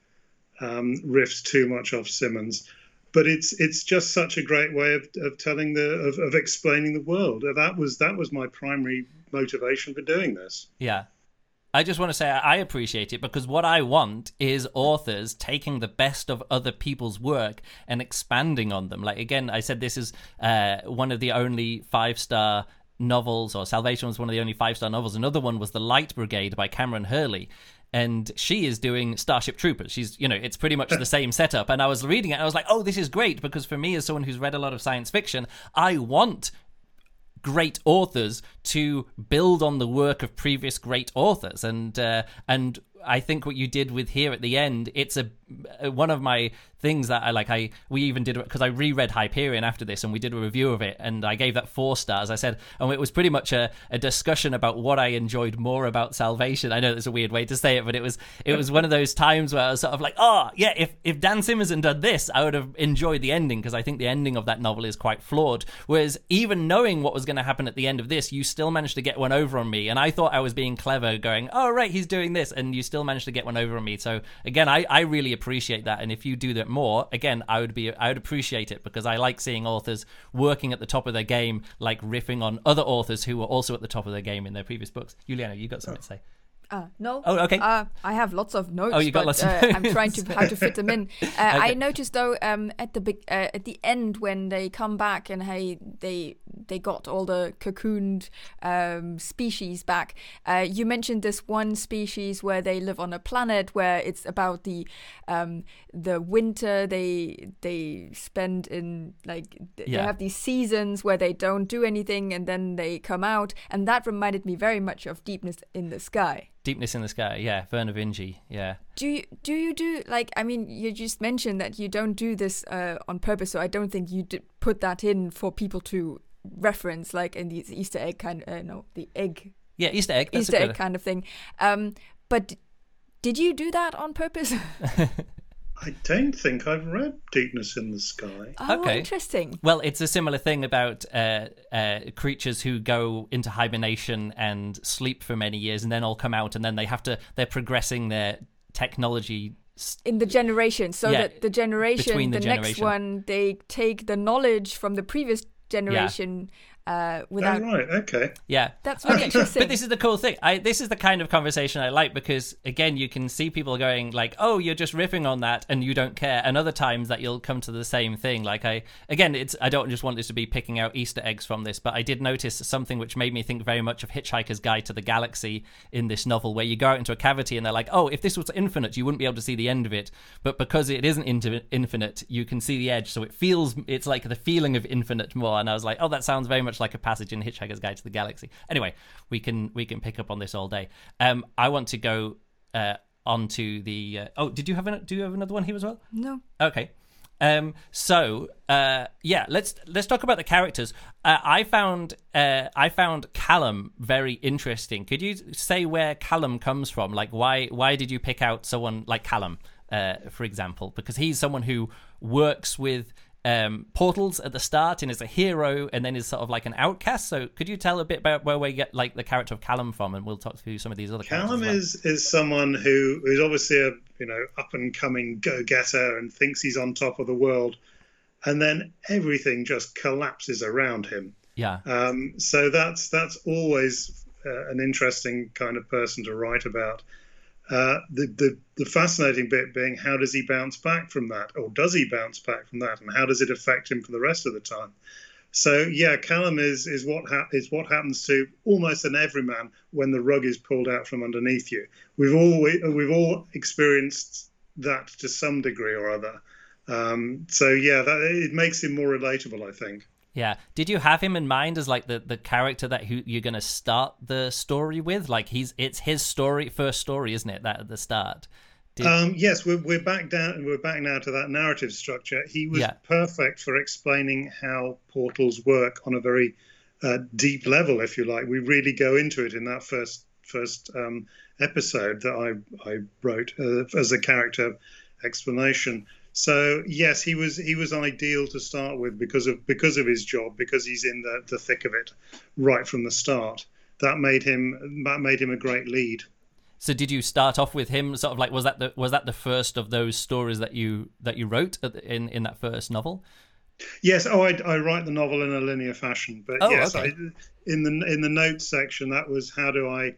um, riffs too much off Simmons, but it's it's just such a great way of, of telling the of, of explaining the world. That was that was my primary motivation for doing this. Yeah. I just want to say I appreciate it because what I want is authors taking the best of other people's work and expanding on them. Like again, I said this is uh, one of the only five star novels, or Salvation was one of the only five star novels. Another one was The Light Brigade by Kameron Hurley. And she is doing Starship Troopers. She's, you know, it's pretty much the same setup. And I was reading it, and I was like, oh, this is great because for me, as someone who's read a lot of science fiction, I want great authors to build on the work of previous great authors and uh, and I think what you did with here at the end it's a one of my things that I like I we even did because I reread Hyperion after this and we did a review of it and I gave that four stars. I said and it was pretty much a, a discussion about what I enjoyed more about Salvation. I know that's a weird way to say it but it was it was one of those times where I was sort of like oh yeah if if Dan Simmons had done this I would have enjoyed the ending because I think the ending of that novel is quite flawed. Whereas even knowing what was going to happen at the end of this you still managed to get one over on me. And I thought I was being clever going oh right he's doing this and you still managed to get one over on me. So again I, I really appreciate that. And if you do that more again i would be i would appreciate it because i like seeing authors working at the top of their game like riffing on other authors who were also at the top of their game in their previous books. Juliana you got something to say Uh, no. Oh, okay. Uh, I have lots of notes. Oh, you got but, lots of uh, I'm trying to how to fit them in. Uh, I noticed though um, at the big uh, at the end when they come back and hey they they got all the cocooned um, species back. Uh, you mentioned this one species where they live on a planet where it's about the um, the winter they they spend in like th- Yeah. they have these seasons where they don't do anything and then they come out and that reminded me very much of Deepness in the Sky. Deepness in the sky yeah Vernor Vinge yeah Do you do you do like I mean you just mentioned that you don't do this uh, on purpose, so I don't think you did put that in for people to reference like in these Easter egg kind uh, no the egg yeah easter egg Easter egg kind of thing. Um, but did you do that on purpose? I don't think I've read Deepness in the Sky. oh, Okay. interesting. Well, it's a similar thing about uh, uh, creatures who go into hibernation and sleep for many years, and then all come out, and then they have to. They're progressing their technology. s- In the generation, so Yeah, that the generation, between the, the next one, they take the knowledge from the previous generation uh, Oh, without. right, okay. Yeah, That's really interesting. But this is the cool thing. I this is the kind of conversation I like because again, you can see people going like, "Oh, you're just riffing on that," and you don't care. And other times that you'll come to the same thing. Like I again, it's I don't just want this to be picking out Easter eggs from this, but I did notice something which made me think very much of Hitchhiker's Guide to the Galaxy in this novel, where you go out into a cavity and they're like, "Oh, if this was infinite, you wouldn't be able to see the end of it." But because it isn't into infinite, you can see the edge, so it feels it's like the feeling of infinite more. And I was like, "Oh, that sounds very much like a passage in Hitchhiker's Guide to the Galaxy." Anyway, we can we can pick up on this all day. Um, I want to go uh, on to the. Uh, oh, did you have an, do you have another one here as well? no. Okay. Um, so uh, yeah, let's let's talk about the characters. Uh, I found uh, I found Callum very interesting. Could you say where Callum comes from? Like why why did you pick out someone like Callum, uh, for example? Because he's someone who works with um, portals at the start and is a hero, and then is sort of like an outcast. So could you tell a bit about where we get like the character of Callum from, and we'll talk through some of these other Callum characters. as well. is is someone who is obviously a you know up and coming go getter and thinks he's on top of the world, and then everything just collapses around him. yeah Um, so that's that's always uh, an interesting kind of person to write about. Uh, the, the the fascinating bit being how does he bounce back from that, or does he bounce back from that, and how does it affect him for the rest of the time? So yeah, Callum is is what ha- is what happens to almost an everyman when the rug is pulled out from underneath you. We've all we've all experienced that to some degree or other. Um, so yeah, that it makes him more relatable, I think. Yeah. Did you have him in mind as like the, the character that who you're going to start the story with? Like he's it's his story, first story, isn't it? That at the start. Did- Um, yes, we're, we're back down. We're back now to that narrative structure. He was Yeah. perfect for explaining how portals work on a very uh, deep level, if you like. We really go into it in that first first um, episode that I I wrote uh, as a character explanation. So yes, he was he was ideal to start with because of because of his job because he's in the, the thick of it right from the start. That made him that made him a great lead. So did you start off with him? Sort of like was that the was that the first of those stories that you that you wrote at the- in in that first novel? Yes. Oh, I, I write the novel in a linear fashion, but Oh, yes, okay. I, in the in the notes section, that was how do I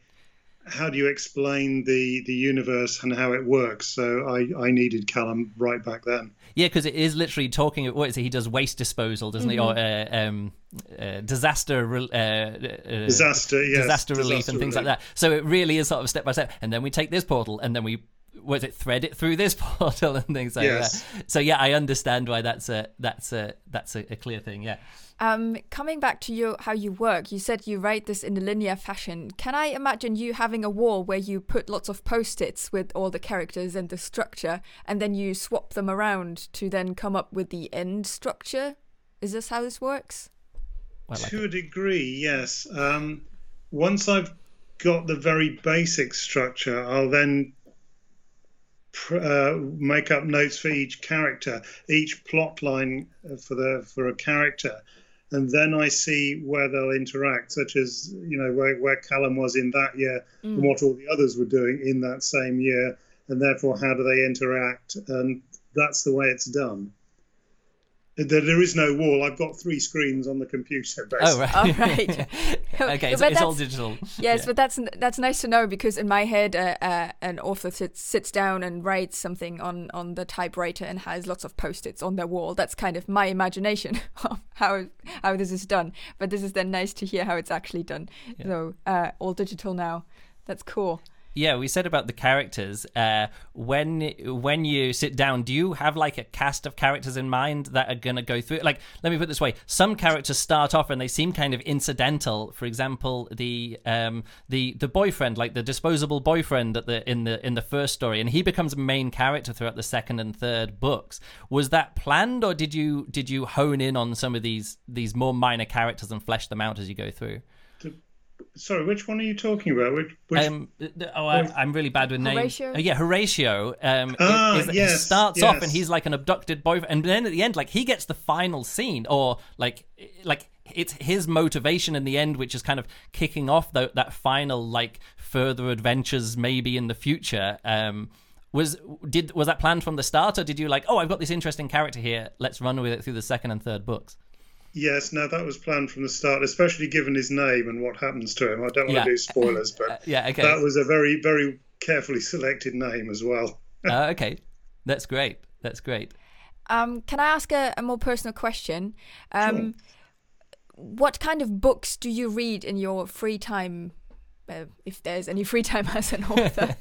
how do you explain the the universe and how it works? So I I needed Callum right back then. Yeah, because it is literally talking. What is it? He does waste disposal, doesn't Mm-hmm. he? Or uh, um, uh, disaster, re- uh, uh, Disaster, yes, disaster relief, disaster and things like that. So it really is sort of step by step. And then we take this portal, and then we was it thread it through this portal and things like Yes. that. So yeah, I understand why that's a that's a that's a, a clear thing. Yeah. Um, coming back to you, how you work, you said you write this in a linear fashion. Can I imagine you having a wall where you put lots of post-its with all the characters and the structure, and then you swap them around to then come up with the end structure? Is this how this works? Like to a degree, yes. Um, once I've got the very basic structure, I'll then pr- uh, make up notes for each character, each plot line uh, for the for a character, and then I see where they'll interact, such as you know where, where Callum was in that year and mm. what all the others were doing in that same year, and therefore how do they interact, and that's the way it's done. There, there is no wall. I've got three screens on the computer. Basically. oh right. All right. okay, it's, it's all digital. Yes, Yeah. but that's that's nice to know because in my head, uh, uh, an author sits sits down and writes something on on the typewriter and has lots of post-its on their wall. That's kind of my imagination of how how this is done. But this is then nice to hear how it's actually done. So uh, all digital now. That's cool. Yeah, we said about the characters. Uh, when when you sit down, do you have like a cast of characters in mind that are gonna go through? Like, let me put it this way: some characters start off and they seem kind of incidental. For example, the um, the the boyfriend, like the disposable boyfriend at the in the in the first story, and he becomes a main character throughout the second and third books. Was that planned, or did you did you hone in on some of these these more minor characters and flesh them out as you go through? Sorry, which one are you talking about? Which, which Um, th- th- oh, I, I'm really bad with names. Horatio? Uh, yeah, Horatio. Um, Ah, is- is- yes, he starts off and he's like an abducted boyfriend, and then at the end, like he gets the final scene, or like like it's his motivation in the end, which is kind of kicking off tho- that final like further adventures maybe in the future. Um, was did was that planned from the start, or did you like, oh, I've got this interesting character here, let's run with it through the second and third books? Yes, no, that was planned from the start, especially given his name and what happens to him. I don't want Yeah. to do spoilers, but Yeah, okay, that was a very, very carefully selected name as well. uh, okay, that's great, that's great. Um, can I ask a, a more personal question? Um, What kind of books do you read in your free time? Uh, if there's any free time as an author.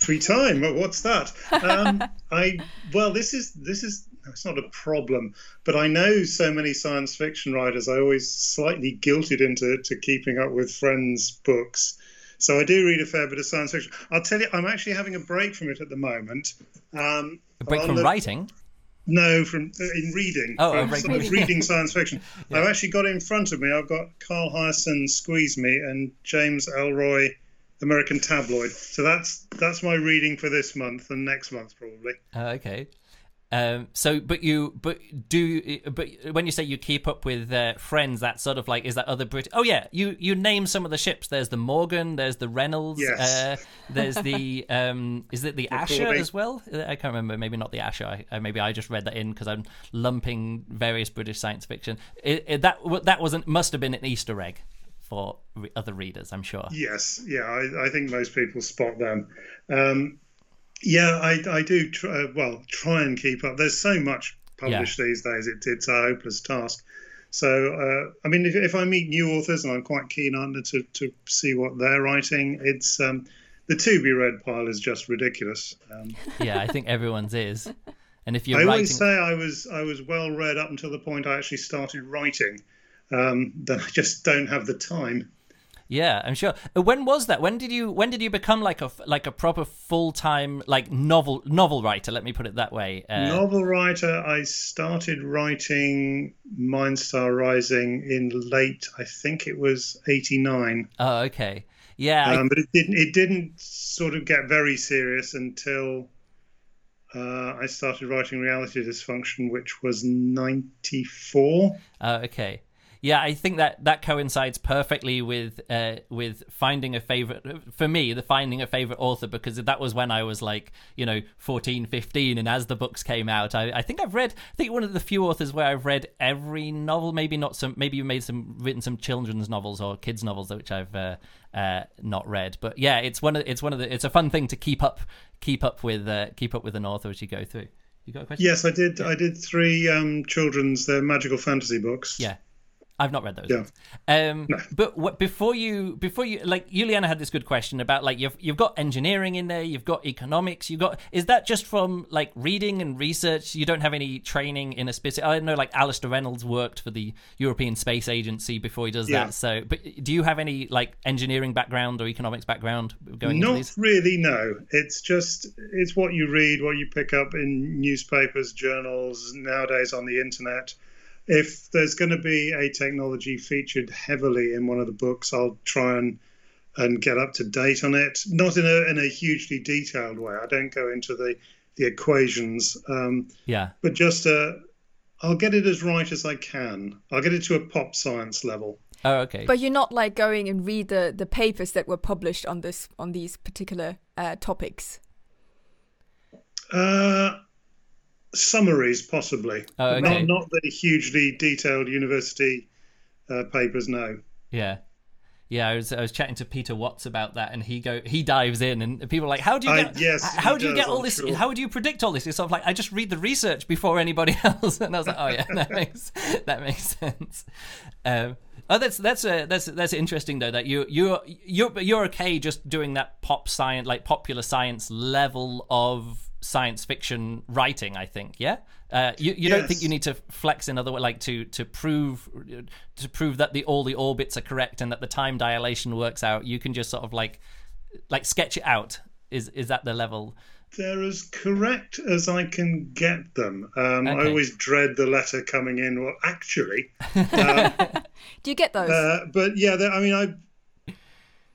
Free time? What's that? Um, I well, this is this is it's not a problem, but I know so many science fiction writers. I always slightly guilted into to keeping up with friends' books. So I do read a fair bit of science fiction. I'll tell you, I'm actually having a break from it at the moment. Um, A break from writing. No, from uh, in reading. Oh, from oh, sort of reading. science fiction. I've actually got in front of me. I've got Carl Hiaasen Squeeze Me and James Ellroy American Tabloid. So that's that's my reading for this month and next month probably. Uh, okay. Um, so, but you, but do, but when you say you keep up with uh, friends, that sort of like is that other British? Oh yeah, you you name some of the ships. There's the Morgan, there's the Reynolds, Yes. uh, there's the um, is it the Asher Corby. as well? I can't remember. Maybe not the Asher. I, uh, maybe I just read that in because I'm lumping various British science fiction. It, it, that that wasn't must have been an Easter egg for re- other readers, I'm sure. Yes, yeah, I, I think most people spot them. Um, yeah, I, I do. Try, uh, well, try and keep up. There's so much published these days. It, it's a hopeless task. So, uh, I mean, if, if I meet new authors, and I'm quite keen on to, to see what they're writing, it's um, the to be read pile is just ridiculous. Um, Yeah, I think everyone's is. And if you're I writing, always say I was I was well read up until the point I actually started writing. Um, then I just don't have the time. Yeah, I'm sure. Uh, When was that? When did you when did you become like a like a proper full time like novel novel writer? Let me put it that way. Uh, Novel writer, I started writing Mindstar Rising in late, I think it was '89, Oh, okay. Yeah, I- um, but it didn't. It didn't sort of get very serious until uh, I started writing Reality Dysfunction, which was '94. oh, okay. Yeah, I think that that coincides perfectly with uh, with finding a favorite for me, the finding a favorite author because that was when I was like, you know, 14, 15 and as the books came out, I, I think I've read I think one of the few authors where I've read every novel, maybe not some maybe you made some written some children's novels or kids novels which I've uh, uh, not read. But yeah, it's one of it's one of the it's a fun thing to keep up keep up with uh, keep up with an author as you go through. You got a question? Yes, I did. I did three um, children's, they're magical fantasy books. Yeah. I've not read those. Yeah. Um, No. But what, before you, before you, like Juliana had this good question about like you've you've got engineering in there, you've got economics, you've got. Is that just from like reading and research? You don't have any training in a specific. I know like Alastair Reynolds worked for the European Space Agency before he does Yeah. that. So, but do you have any like engineering background or economics background going into Not really, no. It's just it's what you read, what you pick up in newspapers, journals, nowadays on the internet. If there's going to be a technology featured heavily in one of the books, I'll try and and get up to date on it. Not in a in a hugely detailed way. I don't go into the the equations, um, Yeah. but just uh, I'll get it as right as I can. I'll get it to a pop science level. Oh, okay. But you're not like going and read the, the papers that were published on this on these particular uh, topics. Uh, summaries, possibly. Oh, okay. Not not the hugely detailed university uh, papers. No. Yeah. Yeah, I was I was chatting to Peter Watts about that, and he go he dives in, and people are like, "How do you I- get? yes, how do you does, get all I'm this? sure. How do you predict all this?" It's sort of like I just read the research before anybody else, and I was like, "Oh yeah, that makes that makes sense." Um, oh, that's that's uh, that's that's interesting though that you you you're you're okay just doing that pop science like popular science level of science fiction writing. I think, yeah. Uh, you you don't think you need to flex in other way, like to to prove to prove that the all the orbits are correct and that the time dilation works out. You can just sort of like like sketch it out. Is is that the level? They're as correct as I can get them. Um, I always dread the letter coming in. Well, actually, Do you get those? uh, but yeah, I mean, I,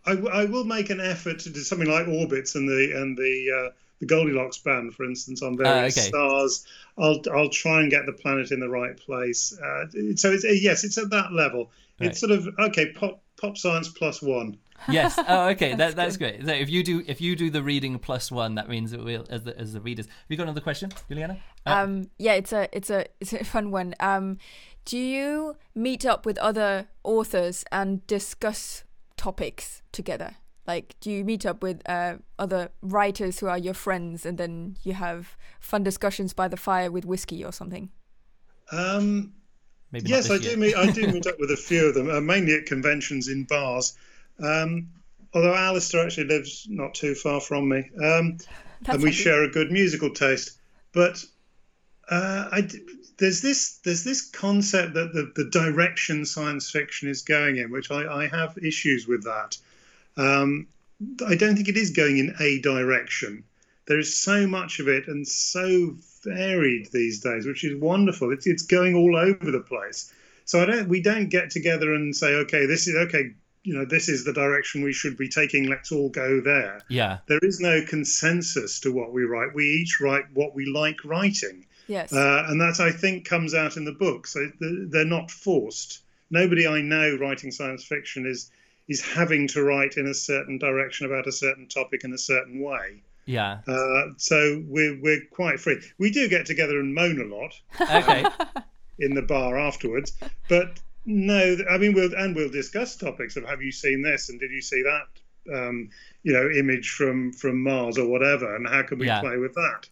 I, I will make an effort to do something like orbits and the and the uh, the Goldilocks band, for instance, on various okay. stars. I'll I'll try and get the planet in the right place. Uh, so it's yes, it's at that level. Right. It's sort of okay, pop pop science plus one. Yes. Oh, okay. that, that's great. So if you do if you do the reading plus one, that means it will as the as the readers. Have you got another question, Juliana? Uh, um, yeah, it's a it's a it's a fun one. Um, do you meet up with other authors and discuss topics together? Like, do you meet up with uh, other writers who are your friends, and then you have fun discussions by the fire with whiskey or something? Um, maybe yes, I this do meet I do meet up with a few of them, uh, mainly at conventions in bars. Um, although Alastair actually lives not too far from me, um, That's and we handy. share a good musical taste. But uh, I d there's this there's this concept that the, the direction science fiction is going in, which I, I have issues with that. Um, I don't think it is going in a direction. There is so much of it and so varied these days, which is wonderful. It's it's going all over the place. So I don't we don't get together and say, okay, this is okay, you know, this is the direction we should be taking. Let's all go there. Yeah. There is no consensus to what we write. We each write what we like writing. Yes. Uh, and that I think comes out in the book. So they're not forced. Nobody I know writing science fiction is is having to write in a certain direction about a certain topic in a certain way. Yeah. Uh, so we're we're quite free. We do get together and moan a lot Okay. in the bar afterwards, but no, I mean we'll and we'll discuss topics of have you seen this and did you see that, um, you know, image from from Mars or whatever, and how can we Yeah. play with that?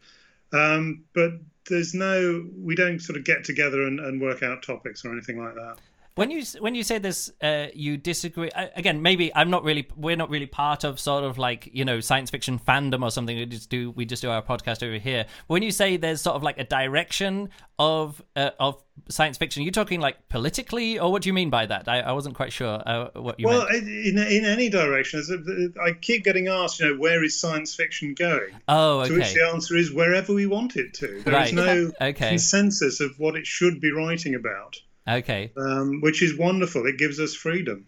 Um, but there's no, we don't sort of get together and, and work out topics or anything like that. When you when you say this, uh, you disagree. I, again, maybe I'm not really. We're not really part of sort of like you know science fiction fandom or something. We just do we just do our podcast over here. When you say there's sort of like a direction of uh, of science fiction, you're talking like politically, or what do you mean by that? I, I wasn't quite sure uh, what you Well, meant. in in any direction, I keep getting asked, you know, where is science fiction going? Oh, To which the answer is wherever we want it to. There Right. is no Okay. consensus of what it should be writing about, Okay. um, which is wonderful. It gives us freedom.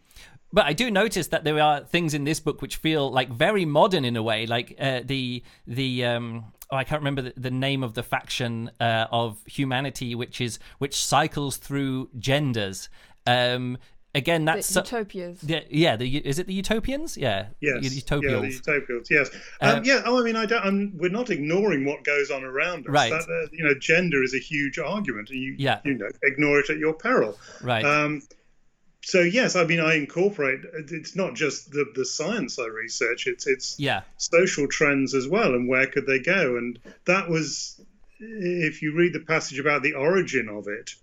But I do notice that there are things in this book which feel like very modern in a way, like uh, the the um, oh I can't remember the, the name of the faction uh, of humanity which is which cycles through genders, Um, again, that's so- utopias. yeah, yeah. The is it the Utopians? Yeah, Yes. the Utopials. Yeah, the utopials. Yes. Uh, Um, yeah. Oh, I mean, I don't. I'm, we're not ignoring what goes on around us. Right. That, uh, you know, gender is a huge argument, and you, Yeah. you know, ignore it at your peril. right. Um, so yes, I mean, I incorporate. It's not just the the science I research. It's it's yeah. social trends as well, and where could they go? And that was, if you read the passage about the origin of it,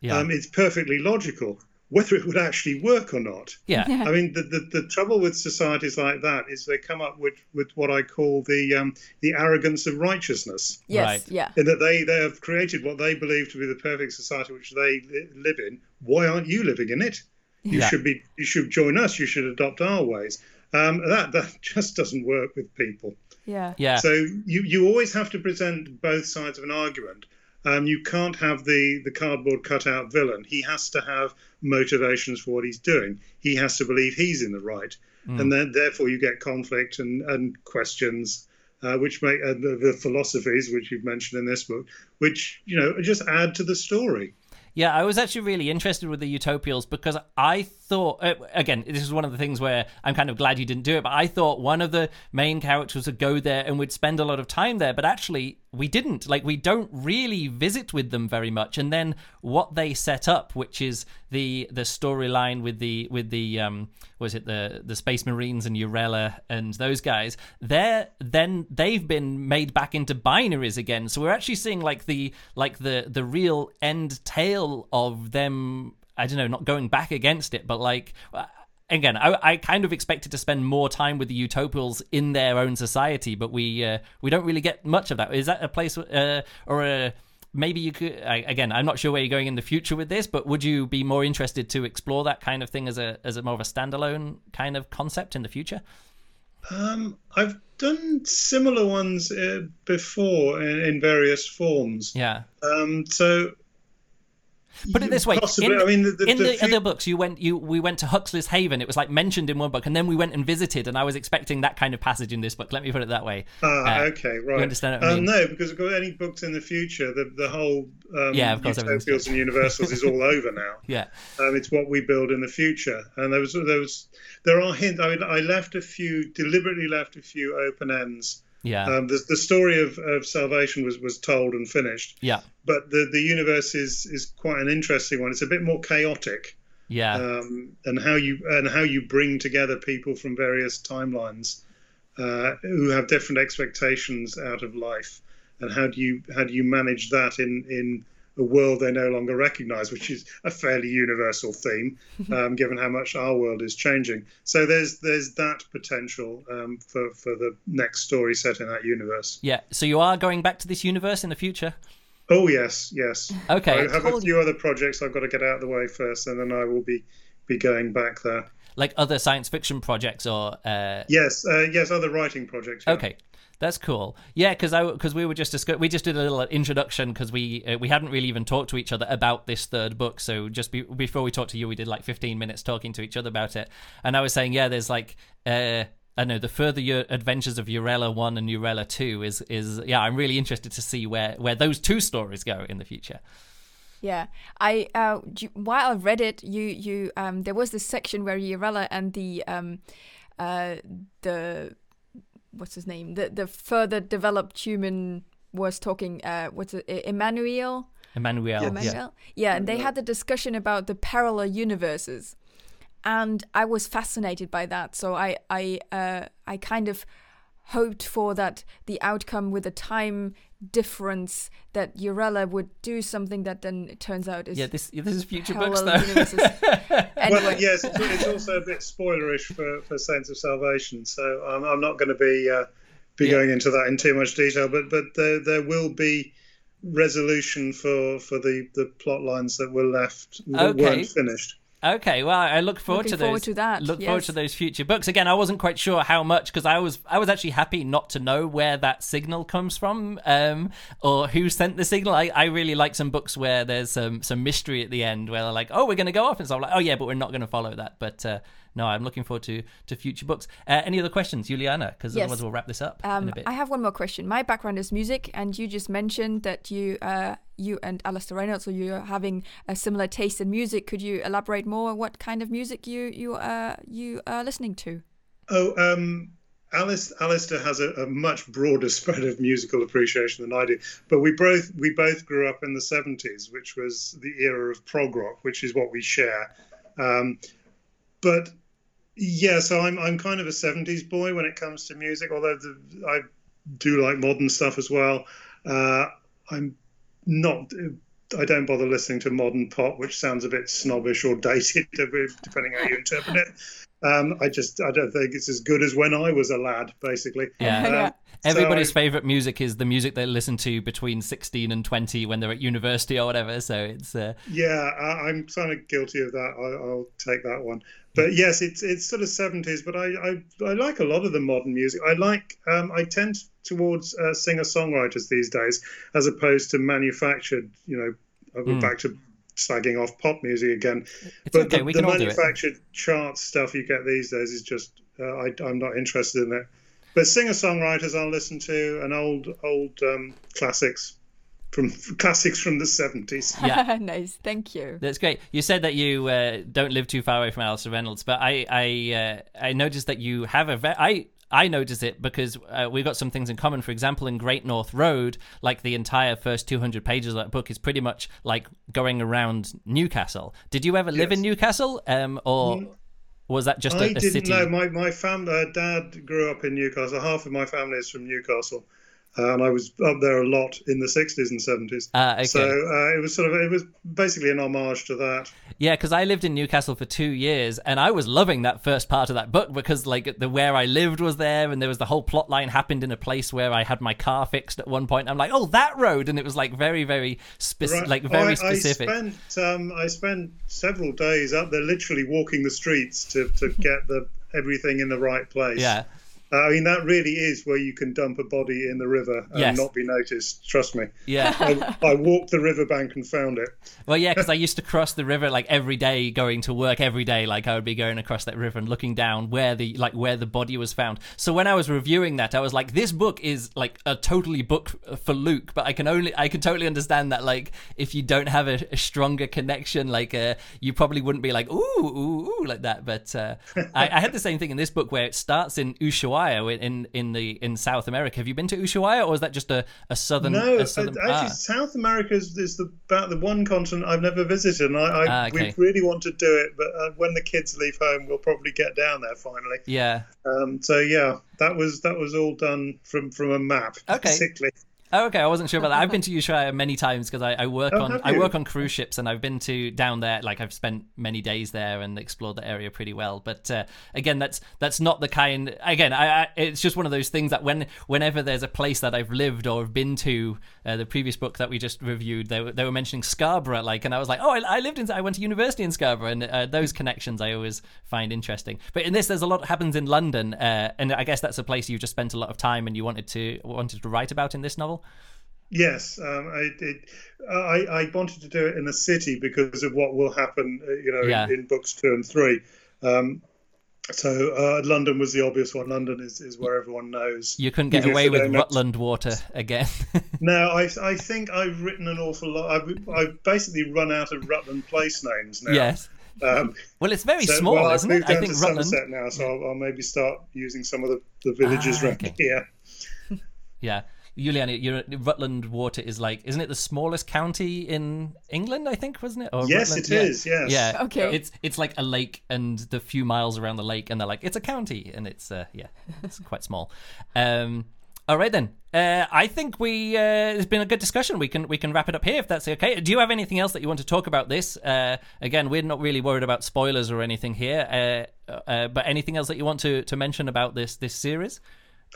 Yeah. um, it's perfectly logical. Whether it would actually work or not. yeah. I mean, the, the, the trouble with societies like that is they come up with, with what I call the um, the arrogance of righteousness, Yes, Right. yeah. in that they, they have created what they believe to be the perfect society which they li- live in. Why aren't you living in it? You Yeah. should be. You should join us. You should adopt our ways. Um, that that just doesn't work with people. Yeah. Yeah. So you, you always have to present both sides of an argument. Um, you can't have the, the cardboard cutout villain. He has to have motivations for what he's doing. He has to believe he's in the right, and then therefore you get conflict and, and questions, uh, which make uh, the, the philosophies which you've mentioned in this book, which you know just add to the story. Yeah, I was actually really interested with the Utopials because I thought, uh, again, this is one of the things where I'm kind of glad you didn't do it, but I thought one of the main characters would go there and would spend a lot of time there, but actually we didn't. Like, we don't really visit with them very much. And then what they set up, which is the the storyline with the with the um was it the the Space Marines and Yirella and those guys, they're then they've been made back into binaries again. So we're actually seeing like the like the the real end tale of them. I don't know, not going back against it, but like. Again, I, I kind of expected to spend more time with the Utopials in their own society, but we uh, we don't really get much of that. Is that a place uh, or a maybe you could I, again i'm not sure where you're going in the future with this but would you be more interested to explore that kind of thing as a as a more of a standalone kind of concept in the future Um, I've done similar ones uh, before in, in various forms. yeah Um, so put it this way Possibly, in, I mean, the, the, in the the few- other books you went you we went to huxley's haven it was like mentioned in one book and then we went and visited and i was expecting that kind of passage in this book let me put it that way Ah, Uh, okay, right. You understand what I um, mean? No, because I've got any books in the future, the the whole um, Yeah, of course, utopias and universals is all over now. yeah Um, it's what we build in the future, and there was there was there are hints. I, mean, I left a few deliberately left a few open ends. Yeah Um, the the story of, of salvation was was told and finished, yeah but the the universe is is quite an interesting one. It's a bit more chaotic. yeah um, and how you and how you bring together people from various timelines uh, who have different expectations out of life, and how do you how do you manage that in in a world they no longer recognize, which is a fairly universal theme, um, given how much our world is changing. So there's there's that potential um, for for the next story set in that universe. yeah so you are going back to this universe in the future Oh yes, yes. okay I have a told few other projects I've got to get out of the way first, and then I will be be going back there. like other science fiction projects or uh Yes, uh, yes, other writing projects. yeah. Okay, that's cool. Yeah, because I because we were just discuss- we just did a little introduction because we uh, we hadn't really even talked to each other about this third book. So just be, before we talked to you, we did like fifteen minutes talking to each other about it, and I was saying, yeah, there's like. uh I know the further your adventures of Yirella one and Yirella two is is yeah I'm really interested to see where where those two stories go in the future. Yeah, I uh, while I read it, you you um, there was this section where Yirella and the um, uh, the what's his name the the further developed human was talking. Uh, what's it, Immanueel? Immanueel, yeah, Immanueel? Yeah, and they had the discussion about the parallel universes, and I was fascinated by that. So I I uh, I kind of hoped for that the outcome with the time difference that Yirella would do something that then it turns out is yeah. This this is future books though. anyway, Well, yes, it's, it's also a bit spoilerish for, for Saints of Salvation, so I'm, I'm not going to be uh, be Yeah. going into that in too much detail. But but there, there will be resolution for for the the plot lines that were left that Okay. weren't finished. Okay, well, I look forward Looking to those. forward to that, Look forward to those future books. Again, I wasn't quite sure how much because I was I was actually happy not to know where that signal comes from um, or who sent the signal. I, I really like some books where there's some some mystery at the end where they're like, oh, we're going to go off, and so I'm like, oh yeah, but we're not going to follow that. But uh, no, I'm looking forward to to future books. Uh, any other questions, Juliana? Because Yes. otherwise we'll wrap this up in Um, a bit. I have one more question. My background is music, and you just mentioned that you, uh, you and Alastair Reynolds, so you're having a similar taste in music. Could you elaborate more? On what kind of music you you uh you are listening to? Oh, um, Alice, Alastair has a, a much broader spread of musical appreciation than I do. But we both we both grew up in the seventies, which was the era of prog rock, which is what we share. Um, but yeah, so I'm I'm kind of a seventies boy when it comes to music. Although the, I do like modern stuff as well. Uh, I'm not. I don't bother listening to modern pop, which sounds a bit snobbish or dated, depending how you interpret it. Um, I just I don't think it's as good as when I was a lad, basically. Yeah. Yeah. Um, Everybody's so I- favorite music is the music they listen to between 16 and 20 when they're at university or whatever. So it's uh, Yeah, I, I'm kind of guilty of that. I, I'll take that one. But yes, it's it's sort of seventies. But I, I I like a lot of the modern music. I like um, I tend towards uh, singer songwriters these days as opposed to manufactured. You know, uh, we're Mm. back to slagging off pop music again. it's but okay. the, we the can all do it. manufactured chart stuff you get these days is just uh, I, I'm not interested in it. But singer songwriters I'll listen to and old old um, classics from classics from the seventies. Yeah. nice. Thank you. That's great. You said that you uh, don't live too far away from Alastair Reynolds, but I I uh, I noticed that you have a ve- I I notice it because uh, we've got some things in common. For example, in Great North Road, like the entire first 200 pages of that book is pretty much like going around Newcastle. Did you ever live Yes. in Newcastle, um, or was that just a I a didn't city? know. My my family, uh, dad grew up in Newcastle. Half of my family is from Newcastle, uh, and I was up there a lot in the sixties and seventies. Ah, okay. So uh, it was sort of it was basically an homage to that. Yeah, because I lived in Newcastle for two years, and I was loving that first part of that book because, like, the where I lived was there, and there was the whole plot line happened in a place where I had my car fixed at one point. I'm like, oh, that road, and it was like very, very specific, Right. like very I, specific. I spent um, I spent several days up there, literally walking the streets to, to get the everything in the right place. yeah, Uh, I mean that really is where you can dump a body in the river and Yes. not be noticed. Trust me. yeah. I, I walked the riverbank and found it. Well, yeah, because I used to cross the river like every day, going to work every day. Like I would be going across that river and looking down where the like where the body was found. So when I was reviewing that, I was like, this book is like a totally book for Luke. But I can only I can totally understand that like if you don't have a, a stronger connection, like uh, you probably wouldn't be like ooh ooh ooh like that. But uh, I, I had the same thing in this book where it starts in Ushuaia in in the in South America. Have you been to Ushuaia, or is that just a a southern? No, a southern actually, ah. South America is, is the, about the one continent I've never visited, and I, I Ah, okay. we really want to do it. But uh, when the kids leave home, we'll probably get down there finally. yeah. Um, so yeah, that was that was all done from from a map, Okay. basically. Oh, okay, I wasn't sure about that. I've been to Ushuaia many times because I, I work Oh, on I work on cruise ships and I've been to down there. Like I've spent many days there and explored the area pretty well. But uh, again, that's that's not the kind. Again, I, I it's just one of those things that when whenever there's a place that I've lived or have been to, uh, the previous book that we just reviewed, they were, they were mentioning Scarborough, like, and I was like, oh, I, I lived in, I went to university in Scarborough, and uh, those connections I always find interesting. But in this, there's a lot that happens in London, uh, and I guess that's a place you just spent a lot of time and you wanted to wanted to write about in this novel. Yes, um, I, it, I I wanted to do it in a city because of what will happen, uh, you know, Yeah. in, in books two and three. Um, so uh, London was the obvious one. London is, is where everyone knows. You couldn't get away with Rutland water again. No, I I think I've written an awful lot. I've, I've basically run out of Rutland place names now. yes. Um, Well, it's very so, small, well, isn't it? I think to Rutland. Somerset now, so I'll, I'll maybe start using some of the, the villages Ah, around okay. here. Yeah. Juliana, you're, Rutland Water is like, isn't it the smallest county in England? I think, wasn't it? Or Yes, Rutland? it yeah. is, yes. Yeah. Okay. It's it's like a lake, and the few miles around the lake, and they're like, it's a county, and it's uh, yeah, it's quite small. Um, all right then. Uh, I think we uh, it's been a good discussion. We can we can wrap it up here if that's okay. Do you have anything else that you want to talk about this? Uh, again, we're not really worried about spoilers or anything here. Uh, uh, but anything else that you want to, to mention about this this series?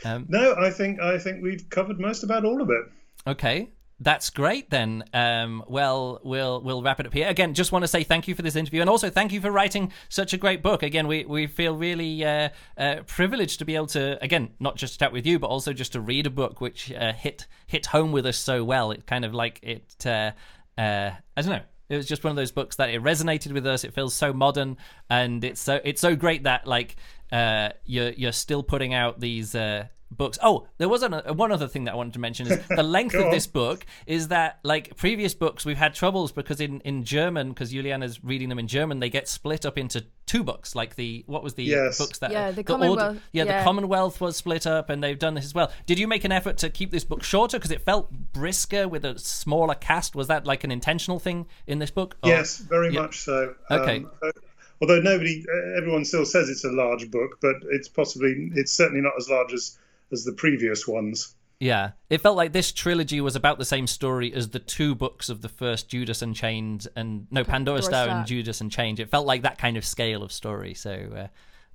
Um, No, I think I think we've covered most about all of it. Okay. That's great then. Um, well, we'll we'll wrap it up here. Again, just want to say thank you for this interview, and also thank you for writing such a great book. Again, we, we feel really uh, uh, privileged to be able to again not just chat with you, but also just to read a book which uh, hit hit home with us so well. It kind of like it. Uh, uh, I don't know. It was just one of those books that it resonated with us. It feels so modern, and it's so it's so great that like uh, you're you're still putting out these. Uh, books. Oh, there was an, uh, one other thing that I wanted to mention is the length of on. this book is that like previous books we've had troubles because in in German because Juliana's reading them in German they get split up into two books like the what was the Yes. books that Yeah, the order- Commonwealth, yeah, the. Commonwealth was split up and they've done this as well. Did you make an effort to keep this book shorter because it felt brisker with a smaller cast? Was that like an intentional thing in this book? Or- Yes, very Yeah. much so. Okay. Um, although nobody, uh, everyone still says it's a large book, but it's possibly, it's certainly not as large as as the previous ones. Yeah, it felt like this trilogy was about the same story as the two books of the first Judas Unchained and no Pandora Pandora Star and Star. Judas Unchained. It felt like that kind of scale of story. So uh,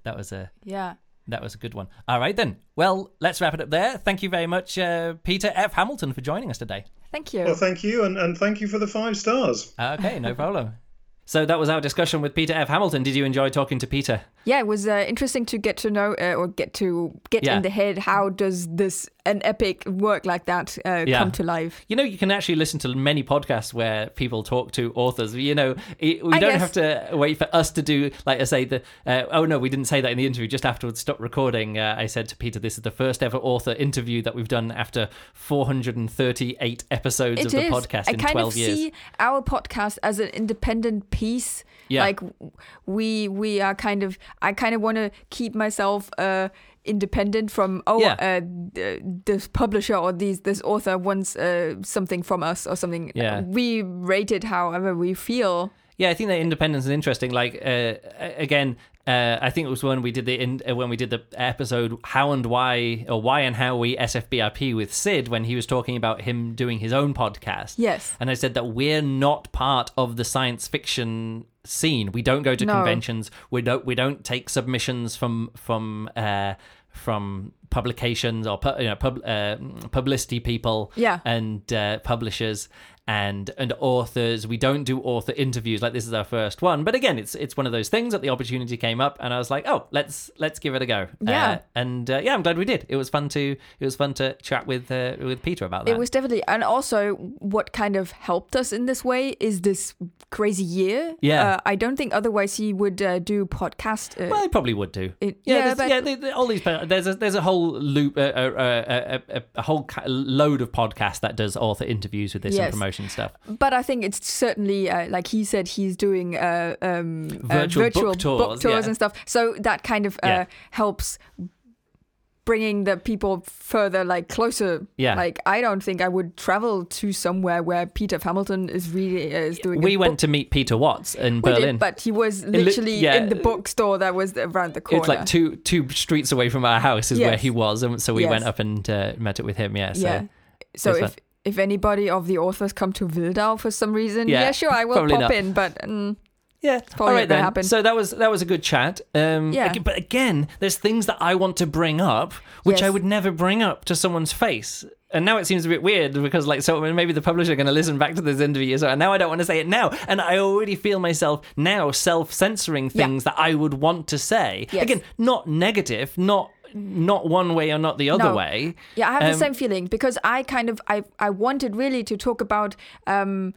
that was a Yeah. that was a good one. All right then. Well, let's wrap it up there. Thank you very much, uh, Peter F. Hamilton, for joining us today. Thank you. Well, thank you, and, and thank you for the five stars. Okay, no problem. So that was our discussion with Peter F. Hamilton. Did you enjoy talking to Peter? Yeah, it was uh, interesting to get to know uh, or get to get Yeah. in the head how does this an epic work like that uh, Yeah. come to life. You know, you can actually listen to many podcasts where people talk to authors. You know, it, we I don't guess- have to wait for us to do, like I say, the. Uh, oh no, we didn't say that in the interview. Just afterwards, stop recording. Uh, I said to Peter, "This is the first ever author interview that we've done after 438 episodes It of the is. podcast I in kind 12 of years." see our podcast as an independent piece. Yeah. Like we we are kind of I kind of want to keep myself uh independent from oh Yeah. uh, th- this publisher or these this author wants uh, something from us or something. Yeah. We rate it however we feel. Yeah, I think that independence is interesting. Like uh, again, uh, I think it was when we did the in, uh, when we did the episode "How and Why" or "Why and How We SFBRP" with Sid when he was talking about him doing his own podcast. Yes. and I said that we're not part of the science fiction scene. We don't go to No. conventions. We don't we don't take submissions from from uh, from publications or pu- you know pub, uh, publicity people Yeah. and uh, publishers and and authors. We don't do author interviews like this is our first one. But again, it's it's one of those things that the opportunity came up, and I was like, oh, let's let's give it a go. Yeah. Uh, and uh, yeah, I'm glad we did. It was fun to it was fun to chat with uh, with Peter about that. It was definitely, and also what kind of helped us in this way is this crazy year. Yeah. uh, I don't think otherwise he would uh, do podcast. Uh, Well, he probably would do. It- yeah, yeah, there's- but- yeah. They, they- all these there's a there's a whole loop, uh, uh, uh, uh, a whole load of podcasts that does author interviews with this and Yes. Stuff. But I think it's certainly uh, like he said he's doing uh, um, uh, Virtual book tours, yeah. and stuff. So that kind of uh, Yeah. helps bringing the people further like closer. Yeah. Like I don't think I would travel to somewhere where Peter Hamilton is really uh, is doing. We went book. to meet Peter Watts in We Berlin. did, but he was li- literally yeah. in the bookstore that was around the corner. it's like two two streets away from our house is where he was, and so we Yes. went up and uh, met up with him. Yeah, so yeah. So if if anybody of the authors come to Wildau for some reason, Yeah, yeah, sure, I will pop not. in. But mm, Yeah, probably all right not gonna then. happen. So that was that was a good chat. Um, Yeah. but again, there's things that I want to bring up which I would never bring up to someone's face. And now it seems a bit weird because, like, so maybe the publisher are going to listen back to this interview. So now I don't want to say it now, and I already feel myself now self-censoring Yeah. things that I would want to say. Yes. Again, not negative, not not one way or not the other No. way. Yeah, I have Um, the same feeling because I kind of I I wanted really to talk about um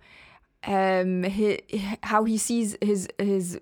um hi how he sees his his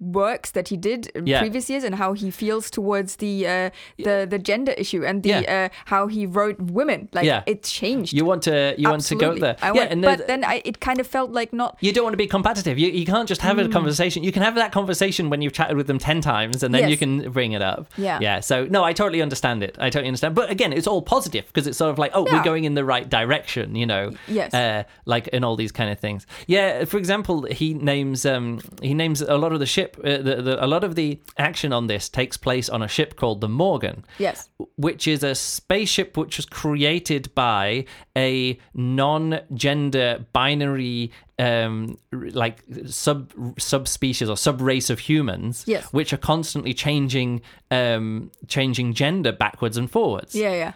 works that he did in Yeah. previous years and how he feels towards the uh, the the gender issue and the Yeah. uh, how he wrote women like Yeah. it changed You want to you want to go there, I yeah, want, and but there's- then I, it kind of felt like not you don't want to be competitive. You, you can't just have a conversation. You can have that conversation when you've chatted with them 10 times and then you can bring it up. Yeah. Yeah. So, no, I totally understand it. I totally understand. But again, it's all positive because it's sort of like, oh, we're going in the right direction, you know? Yes. Uh, like, and all these kind of things. Yeah. For example, he names um, he names a lot of the ship, uh, the, the, a lot of the action on this takes place on a ship called the Morgan yes. which is a spaceship which was created by a non-gender binary um like sub subspecies or sub race of humans Yes. which are constantly changing um changing gender backwards and forwards. Yeah yeah.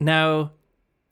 Now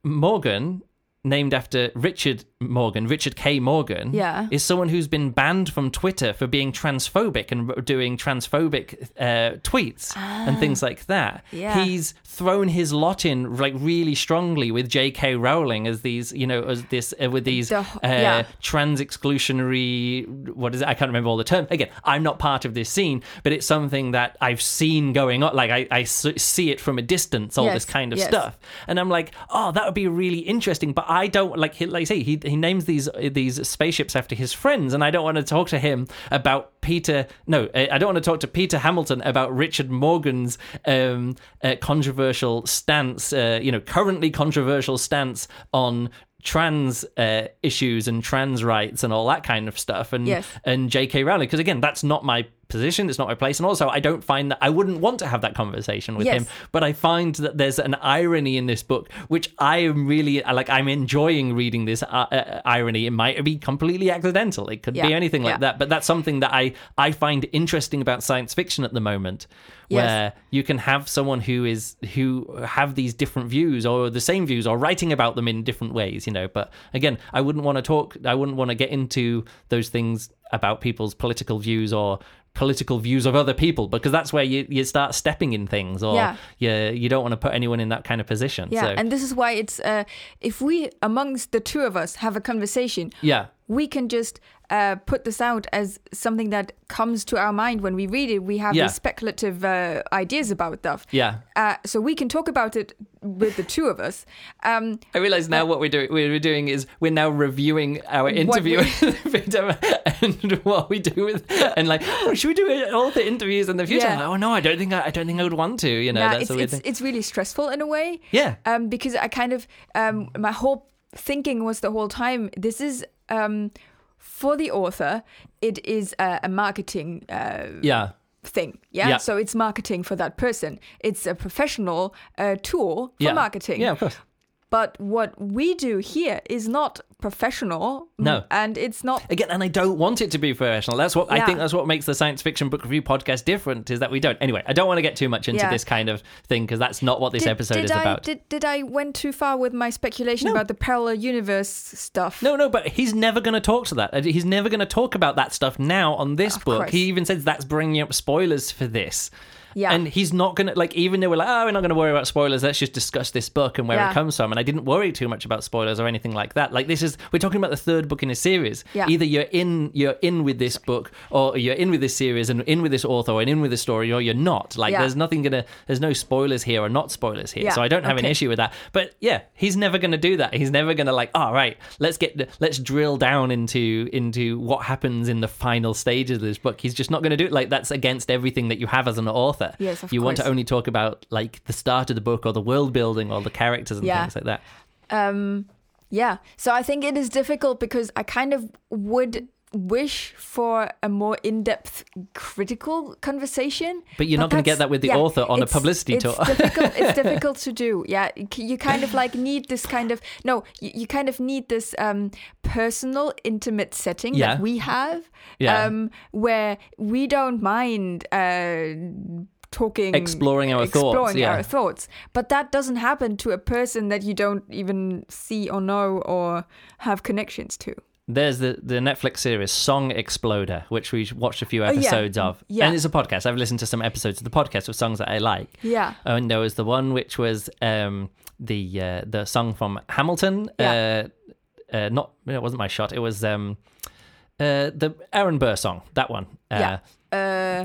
morgan named after richard Morgan, Richard K. Morgan, Yeah. is someone who's been banned from Twitter for being transphobic and doing transphobic uh, tweets and things like that. Ah. Yeah. He's thrown his lot in like really strongly with J.K. Rowling as these, you know, as this uh, with these The uh, yeah. trans exclusionary. What is it? I can't remember all the terms. Again, I'm not part of this scene, but it's something that I've seen going on. Like I, I see it from a distance, all Yes, this kind of yes. stuff, and I'm like, oh, that would be really interesting. But I don't like, like I say, he he names these these spaceships after his friends, and I don't want to talk to him about Peter. No, I don't want to talk to Peter Hamilton about Richard Morgan's um, uh, controversial stance. Uh, you know, currently controversial stance on trans uh, issues and trans rights and all that kind of stuff and Yes. and J.K. Rowling because again that's not my position it's not my place and also I don't find that I wouldn't want to have that conversation with Yes. him but I find that there's an irony in this book which I am really like I'm enjoying reading this uh, uh, irony it might be completely accidental it could be anything like yeah. that but that's something that I I find interesting about science fiction at the moment Yes. where you can have someone who is who have these different views or the same views or writing about them in different ways you know but again i wouldn't want to talk i wouldn't want to get into those things about people's political views or political views of other people because that's where you, you start stepping in things or Yeah. you, you don't want to put anyone in that kind of position Yeah, so and this is why it's uh, if we amongst the two of us have a conversation, yeah we can just uh, put this out as something that comes to our mind when we read it. We have Yeah. these speculative uh, ideas about stuff. yeah Uh, so we can talk about it with the two of us. Um, I realize now what we're doing. We're doing is we're now reviewing our interview with and what we do with and like oh, should we do all the interviews in the future? Yeah. Like, oh no, I don't think I, I don't think I would want to. You know, nah, that's it's, it's, thing. it's really stressful in a way. Yeah. Um, because I kind of um, my whole thinking was the whole time this is um, for the author. It is a, a marketing uh, Yeah. thing. Yeah? Yeah. So it's marketing for that person. It's a professional uh, tool for Yeah. marketing. Yeah, of course. But what we do here is not professional. No. And it's not. Again, and I don't want it to be professional. That's what I Yeah. think. That's what makes the science fiction book review podcast different. Is that we don't. Anyway, I don't want to get too much into Yeah. this kind of thing because that's not what this episode is I, about. Did, did I went too far with my speculation No. about the parallel universe stuff? No, no, but he's never going to talk to that. He's never going to talk about that stuff now on this book. course. He even says that's bringing up spoilers for this. Yeah. And he's not going to, like, even though we're like, oh, we're not going to worry about spoilers, let's just discuss this book and where Yeah. it comes from. And I didn't worry too much about spoilers or anything like that. Like, this is, we're talking about the third book in a series. Yeah. Either you're in, you're in with this book or you're in with this series and in with this author and in with this story or you're not. Like, Yeah. there's nothing going to, there's no spoilers here or not spoilers here. Yeah. So I don't have an issue with that. But yeah, he's never going to do that. He's never going to like, all right, let's get let's drill down into into what happens in the final stages of this book. He's just not going to do it. Like that's against everything that you have as an author. Yes, of you want to only talk about like the start of the book or the world building or the characters and Yeah. things like that. Um, yeah. So I think it is difficult because I kind of would wish for a more in-depth critical conversation. But you're not gonna get that with the yeah, author on a publicity it's tour. difficult, it's difficult to do. Yeah, you kind of like need this kind of no, you, you kind of need this um, personal, intimate setting Yeah. that we have, Yeah. um, where we don't mind. Uh, talking Exploring our thoughts, yeah. our thoughts but that doesn't happen to a person that you don't even see or know or have connections to There's the, the Netflix series Song Exploder, which we watched a few Oh, yeah. episodes of. Yeah. And it's a podcast. I've listened to some episodes of the podcast of songs that I like. yeah And there was the one which was um, the uh, the song from Hamilton. Yeah. Uh, uh, not it wasn't my shot. It was um, uh, the Aaron Burr song. That one. Uh, yeah uh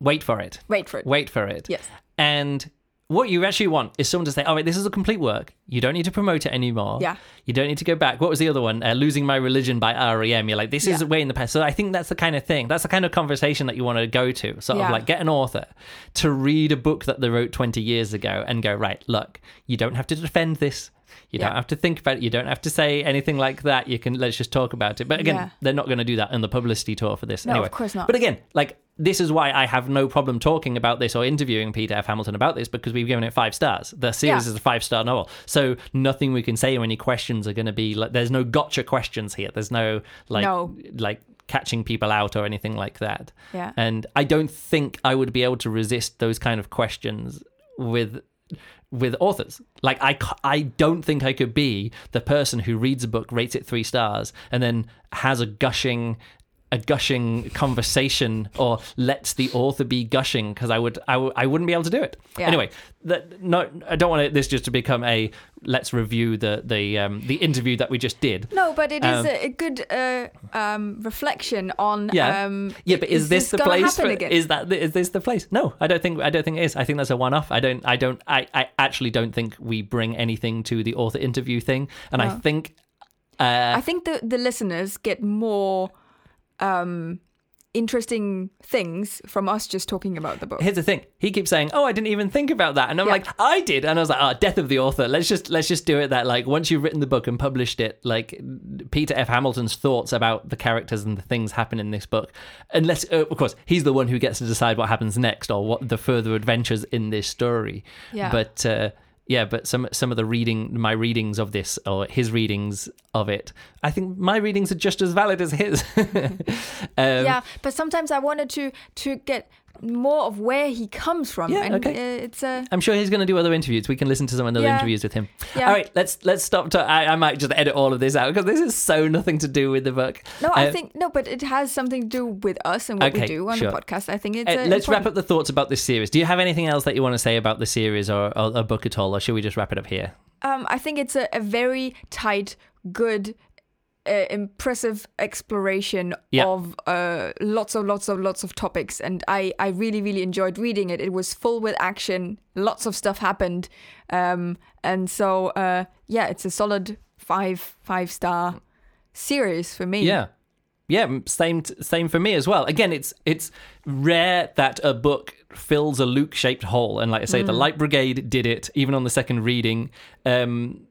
Wait for it. wait for it Wait for it. yes And what you actually want is someone to say, "All right, this is a complete work. You don't need to promote it anymore. Yeah. You don't need to go back." What was the other one? Uh, "Losing My Religion" by REM. You're like, "This is Yeah. way in the past." So I think that's the kind of thing. That's the kind of conversation that you want to go to. Sort of like get an author to read a book that they wrote 20 years ago and go, "Right, look, you don't have to defend this." You don't have to think about it. You don't have to say anything like that. You can let's just talk about it. But again, Yeah. they're not going to do that in the publicity tour for this. No, of anyway. course not. But again, like this is why I have no problem talking about this or interviewing Peter F. Hamilton about this because we've given it five stars. The series Yeah. is a five star novel, so nothing we can say or any questions are going to be like. There's no gotcha questions here. There's no like No. like catching people out or anything like that. Yeah. And I don't think I would be able to resist those kind of questions with with authors. Like I, I don't think I could be the person who reads a book, rates it three stars, and then has a gushing, a gushing conversation, or lets the author be gushing because I would, I, w- I wouldn't be able to do it. Yeah. Anyway, that no, I don't want this just to become a let's review the the um, the interview that we just did. No, but it is Um, a, a good uh, um, reflection on. Yeah, Um, yeah, but is, this, the place? For, is that is this the place? No, I don't think I don't think it is. I think that's a one-off. I don't I don't I, I actually don't think we bring anything to the author interview thing, and I think uh, I think the the listeners get more um, interesting things from us just talking about the book. here's the thing. He keeps saying, "Oh, I didn't even think about that," and I'm Yeah. like, "I did," and I was like, "Oh, death of the author. Let's just let's just do it that like once you've written the book and published it, like Peter F. Hamilton's thoughts about the characters and the things happen in this book, unless uh, of course he's the one who gets to decide what happens next or what the further adventures in this story. Yeah. But uh, yeah, but some some of the reading, my readings of this or his readings of it, I think my readings are just as valid as his. um, yeah, but sometimes I wanted to to get more of where he comes from, Yeah, and okay. uh, it's a I'm sure he's going to do other interviews. We can listen to some other Yeah. interviews with him. Yeah. All right, let's let's stop. To, I, I might just edit all of this out because this is so nothing to do with the book. no. I Uh, think no, but it has something to do with us and what Okay, we do on sure. the podcast. I think it's. uh, uh, let's wrap up the thoughts about this series. Do you have anything else that you want to say about the series or, or a book at all, or should we just wrap it up here? Um, I think it's a, a very tight, good, uh, impressive exploration Yeah. of uh, lots of lots of lots of topics, and I I really really enjoyed reading it. It was full with action, lots of stuff happened, um, and so uh, yeah, it's a solid five five star series for me. Yeah. Yeah, same t- same for me as well. Again, it's it's rare that a book fills a Luke-shaped hole, and like I say, the Light Brigade did it even on the second reading. Um,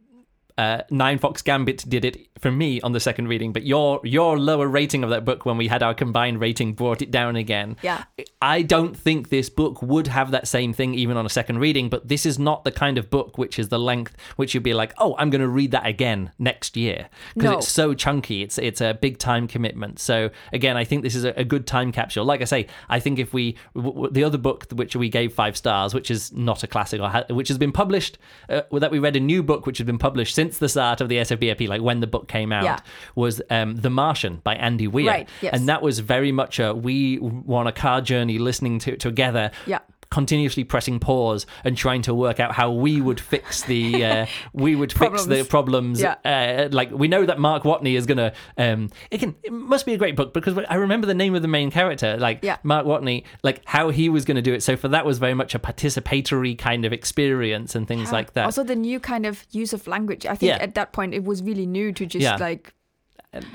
uh, Ninefox Gambit did it for me on the second reading, but your your lower rating of that book when we had our combined rating brought it down again. Yeah. I don't think this book would have that same thing even on a second reading, but this is not the kind of book which is the length which you'd be like, oh, I'm going to read that again next year because No. it's so chunky. It's it's a big time commitment. So again, I think this is a, a good time capsule. Like I say, I think if we w- w- the other book which we gave five stars, which is not a classic or ha- which has been published, uh, that we read a new book which has been published since the start of the SFBRP, like when the book came out, Yeah. was um, The Martian by Andy Weir, Right, yes. and that was very much a we were on a car journey listening to it together. Yeah. Continuously pressing pause and trying to work out how we would fix the uh, we would fix the problems. Yeah. Uh, like we know that Mark Watney is gonna. Um, it can. It must be a great book because I remember the name of the main character. Like Yeah. Mark Watney, like how he was going to do it. So for that was very much a participatory kind of experience and things like that. Also, the new kind of use of language. I think at that point it was really new to just like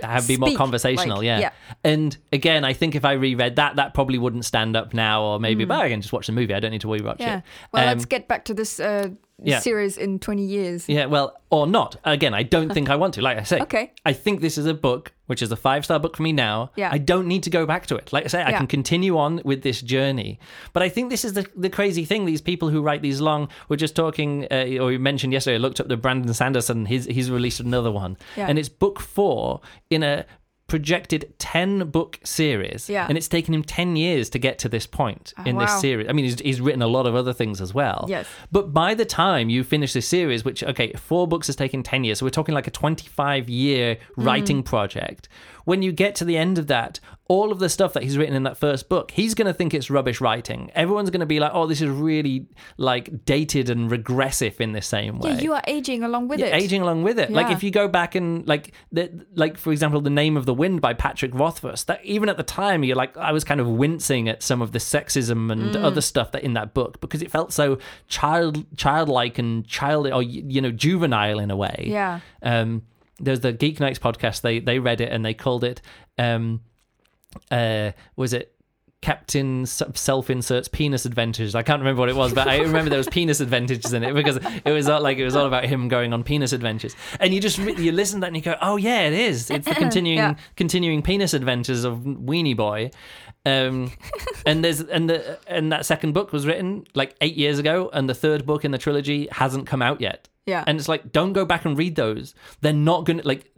have be more speak, conversational like, yeah. yeah. and again i think if i reread that that probably wouldn't stand up now or maybe but i can just watch the movie i don't need to rewatch yeah. it Well, Um, let's get back to this uh, yeah. series in twenty years. yeah well or not again i don't think i want to like i say Okay. i think this is a book which is a five star book for me now Yeah. i don't need to go back to it like i say i Yeah. can continue on with this journey but i think this is the, the crazy thing these people who write these long we're just talking uh, or you mentioned yesterday i looked up the brandon sanderson he's, he's released another one Yeah. and it's book four in a projected 10 book series Yeah. and it's taken him 10 years to get to this point in wow. this series i mean he's, he's written a lot of other things as well Yes. but by the time you finish this series which okay four books has taken 10 years so we're talking like a 25 year Mm. writing project when you get to the end of that all of the stuff that he's written in that first book he's going to think it's rubbish writing everyone's going to be like oh this is really like dated and regressive in the same way Yeah, you are aging along with yeah, it. aging along with it. Like if you go back and like the like for example, the name of the wind by Patrick Rothfuss. That even at the time, you're like I was kind of wincing at some of the sexism and Mm. other stuff that in that book because it felt so child childlike and child or you know juvenile in a way. Yeah. Um, there's the Geek Nights podcast. They they read it and they called it. Um, uh, was it? Captain Self Inserts Penis Adventures. I can't remember what it was, but I remember there was penis adventures in it because it was all like it was all about him going on penis adventures. And you just you listen to that and you go, "Oh yeah, it is. It's the continuing Yeah. continuing penis adventures of Weenie Boy." Um, and there's and the and that second book was written like eight years ago, and the third book in the trilogy hasn't come out yet. Yeah. And it's like, don't go back and read those. They're not going to, like,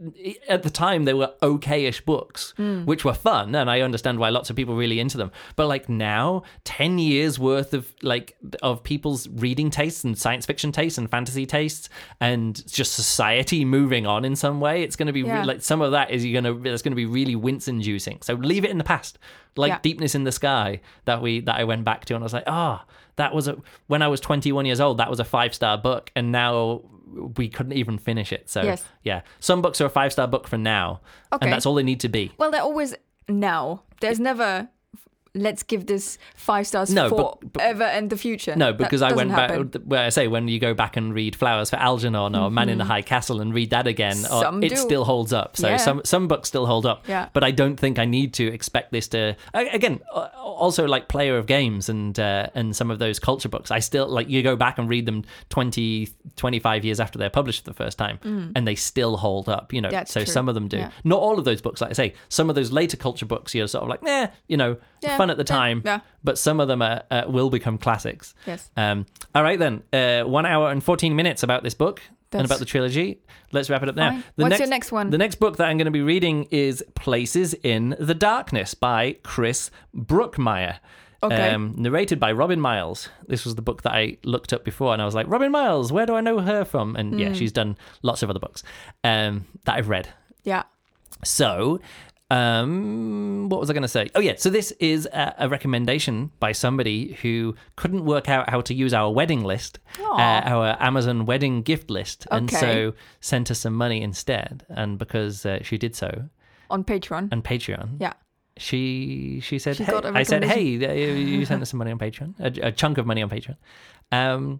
at the time, they were okay ish books, Hmm. which were fun. And I understand why lots of people really into them. But like now, 10 years worth of, like, of people's reading tastes and science fiction tastes and fantasy tastes and just society moving on in some way, it's going to be Yeah. re- like some of that is you're going to, that's going to be really wince inducing. So leave it in the past. Like Yeah. Deepness in the Sky that we, that I went back to and I was like, ah, that was a, when I was 21 years old, that was a five star book. And now, we couldn't even finish it. So Yes. yeah, some books are a five star book for now, Okay. and that's all they need to be. Well, they're always now. There's never. Let's give this five stars No, for but- but- ever and the future. No, That because I went happen. back. Where I say when you go back and read Flowers for Algernon or Man in the High Castle and read that again, or it do. still holds up. So Yeah. some some books still hold up. Yeah. But I don't think I need to expect this to again. uh, Also, like Player of Games and uh, and some of those culture books, I still like you go back and read them 20, 25 years after they're published for the first time, and they still hold up. You know, Mm. That's so true. some of them do. Yeah. Not all of those books, like I say, some of those later culture books, you're sort of like, nah, you know, Yeah, fun at the time. yeah. But some of them are, uh, will become classics. Yes. Um, all right then, uh, one hour and fourteen minutes about this book and about the trilogy. Let's wrap it up now. What's your next one? The next book that I'm going to be reading is Places in the Darkness by Chris Brookmyre. Okay. Um, narrated by Robin Miles. This was the book that I looked up before, and I was like, Robin Miles, where do I know her from? And Hmm. yeah, she's done lots of other books um, that I've read. Yeah. So, um, what was I going to say? Oh, yeah. So, this is a, a recommendation by somebody who couldn't work out how to use our wedding list, uh, our Amazon wedding gift list, and so sent us some money instead. And because uh, she did so On Patreon. on Patreon, yeah. she she said, She hey, I said, hey, you sent us some money on Patreon, a, a chunk of money on Patreon. Um,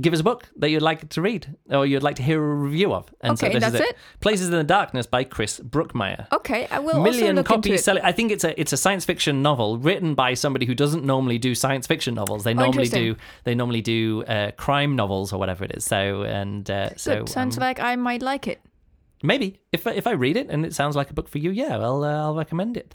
give us a book that you'd like to read or you'd like to hear a review of. And Okay, this is that's it? Places in the Darkness by Chris Brookmyre Okay, I will also million into copies it. selling. I think it's a it's a science fiction novel written by somebody who doesn't normally do science fiction novels. They normally do Oh, they normally do uh, crime novels or whatever it is. So and uh, so Good. Sounds um, like I might like it. maybe if I- if I read it and it sounds like a book for you, yeah, I'll uh, I'll recommend it.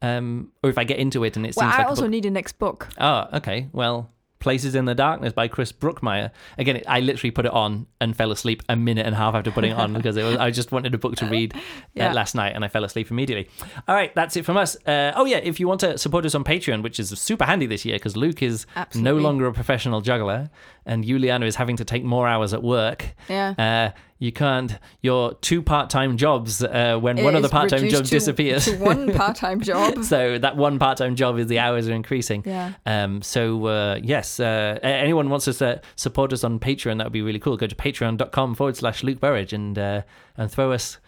Um, or if I get into it and it Well, seems I like also need a next book. Oh, okay. Well, Places in the Darkness by Chris Brookmyre. Again, I literally put it on and fell asleep a minute and a half after putting it on because it was, I just wanted a book to read uh, Yeah. last night and I fell asleep immediately. All right, that's it from us. Uh, oh, yeah, if you want to support us on Patreon, which is super handy this year because Luke is no longer a professional juggler and Juliana is having to take more hours at work. Yeah. Uh, you can't, your two part time jobs, uh, when one of the part time jobs to- disappears. To one part-time job. so that one part-time job is the hours are increasing. Yeah. Um. So uh, yes, uh, anyone wants us to support us on Patreon, that would be really cool. Go to patreon.com forward slash Luke Burrage and uh, and throw us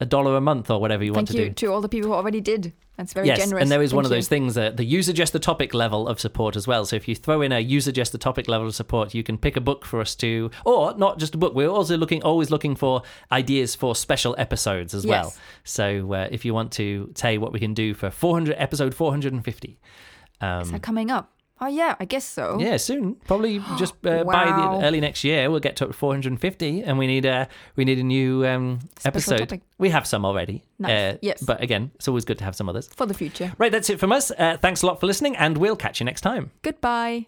a dollar a month or whatever you want Thank to you do. to all the people who already did. That's very Yes, generous. and there is one Thank of you. those things that the you suggest the topic level of support as well. So if you throw in a you suggest the topic level of support, you can pick a book for us to, or not just a book. We're also looking, always looking for ideas for special episodes as well. So uh, if you want to say what we can do for 400 episode 450. Um, Is that coming up? Oh yeah, I guess so. yeah, soon. Probably just uh, by the early next year, we'll get to 450, and we need a we need a new um, episode. topic. We have some already. Uh, Nice. Yes. But again, it's always good to have some others. For the future. Right, that's it from us. Uh, thanks a lot for listening, and we'll catch you next time. Goodbye.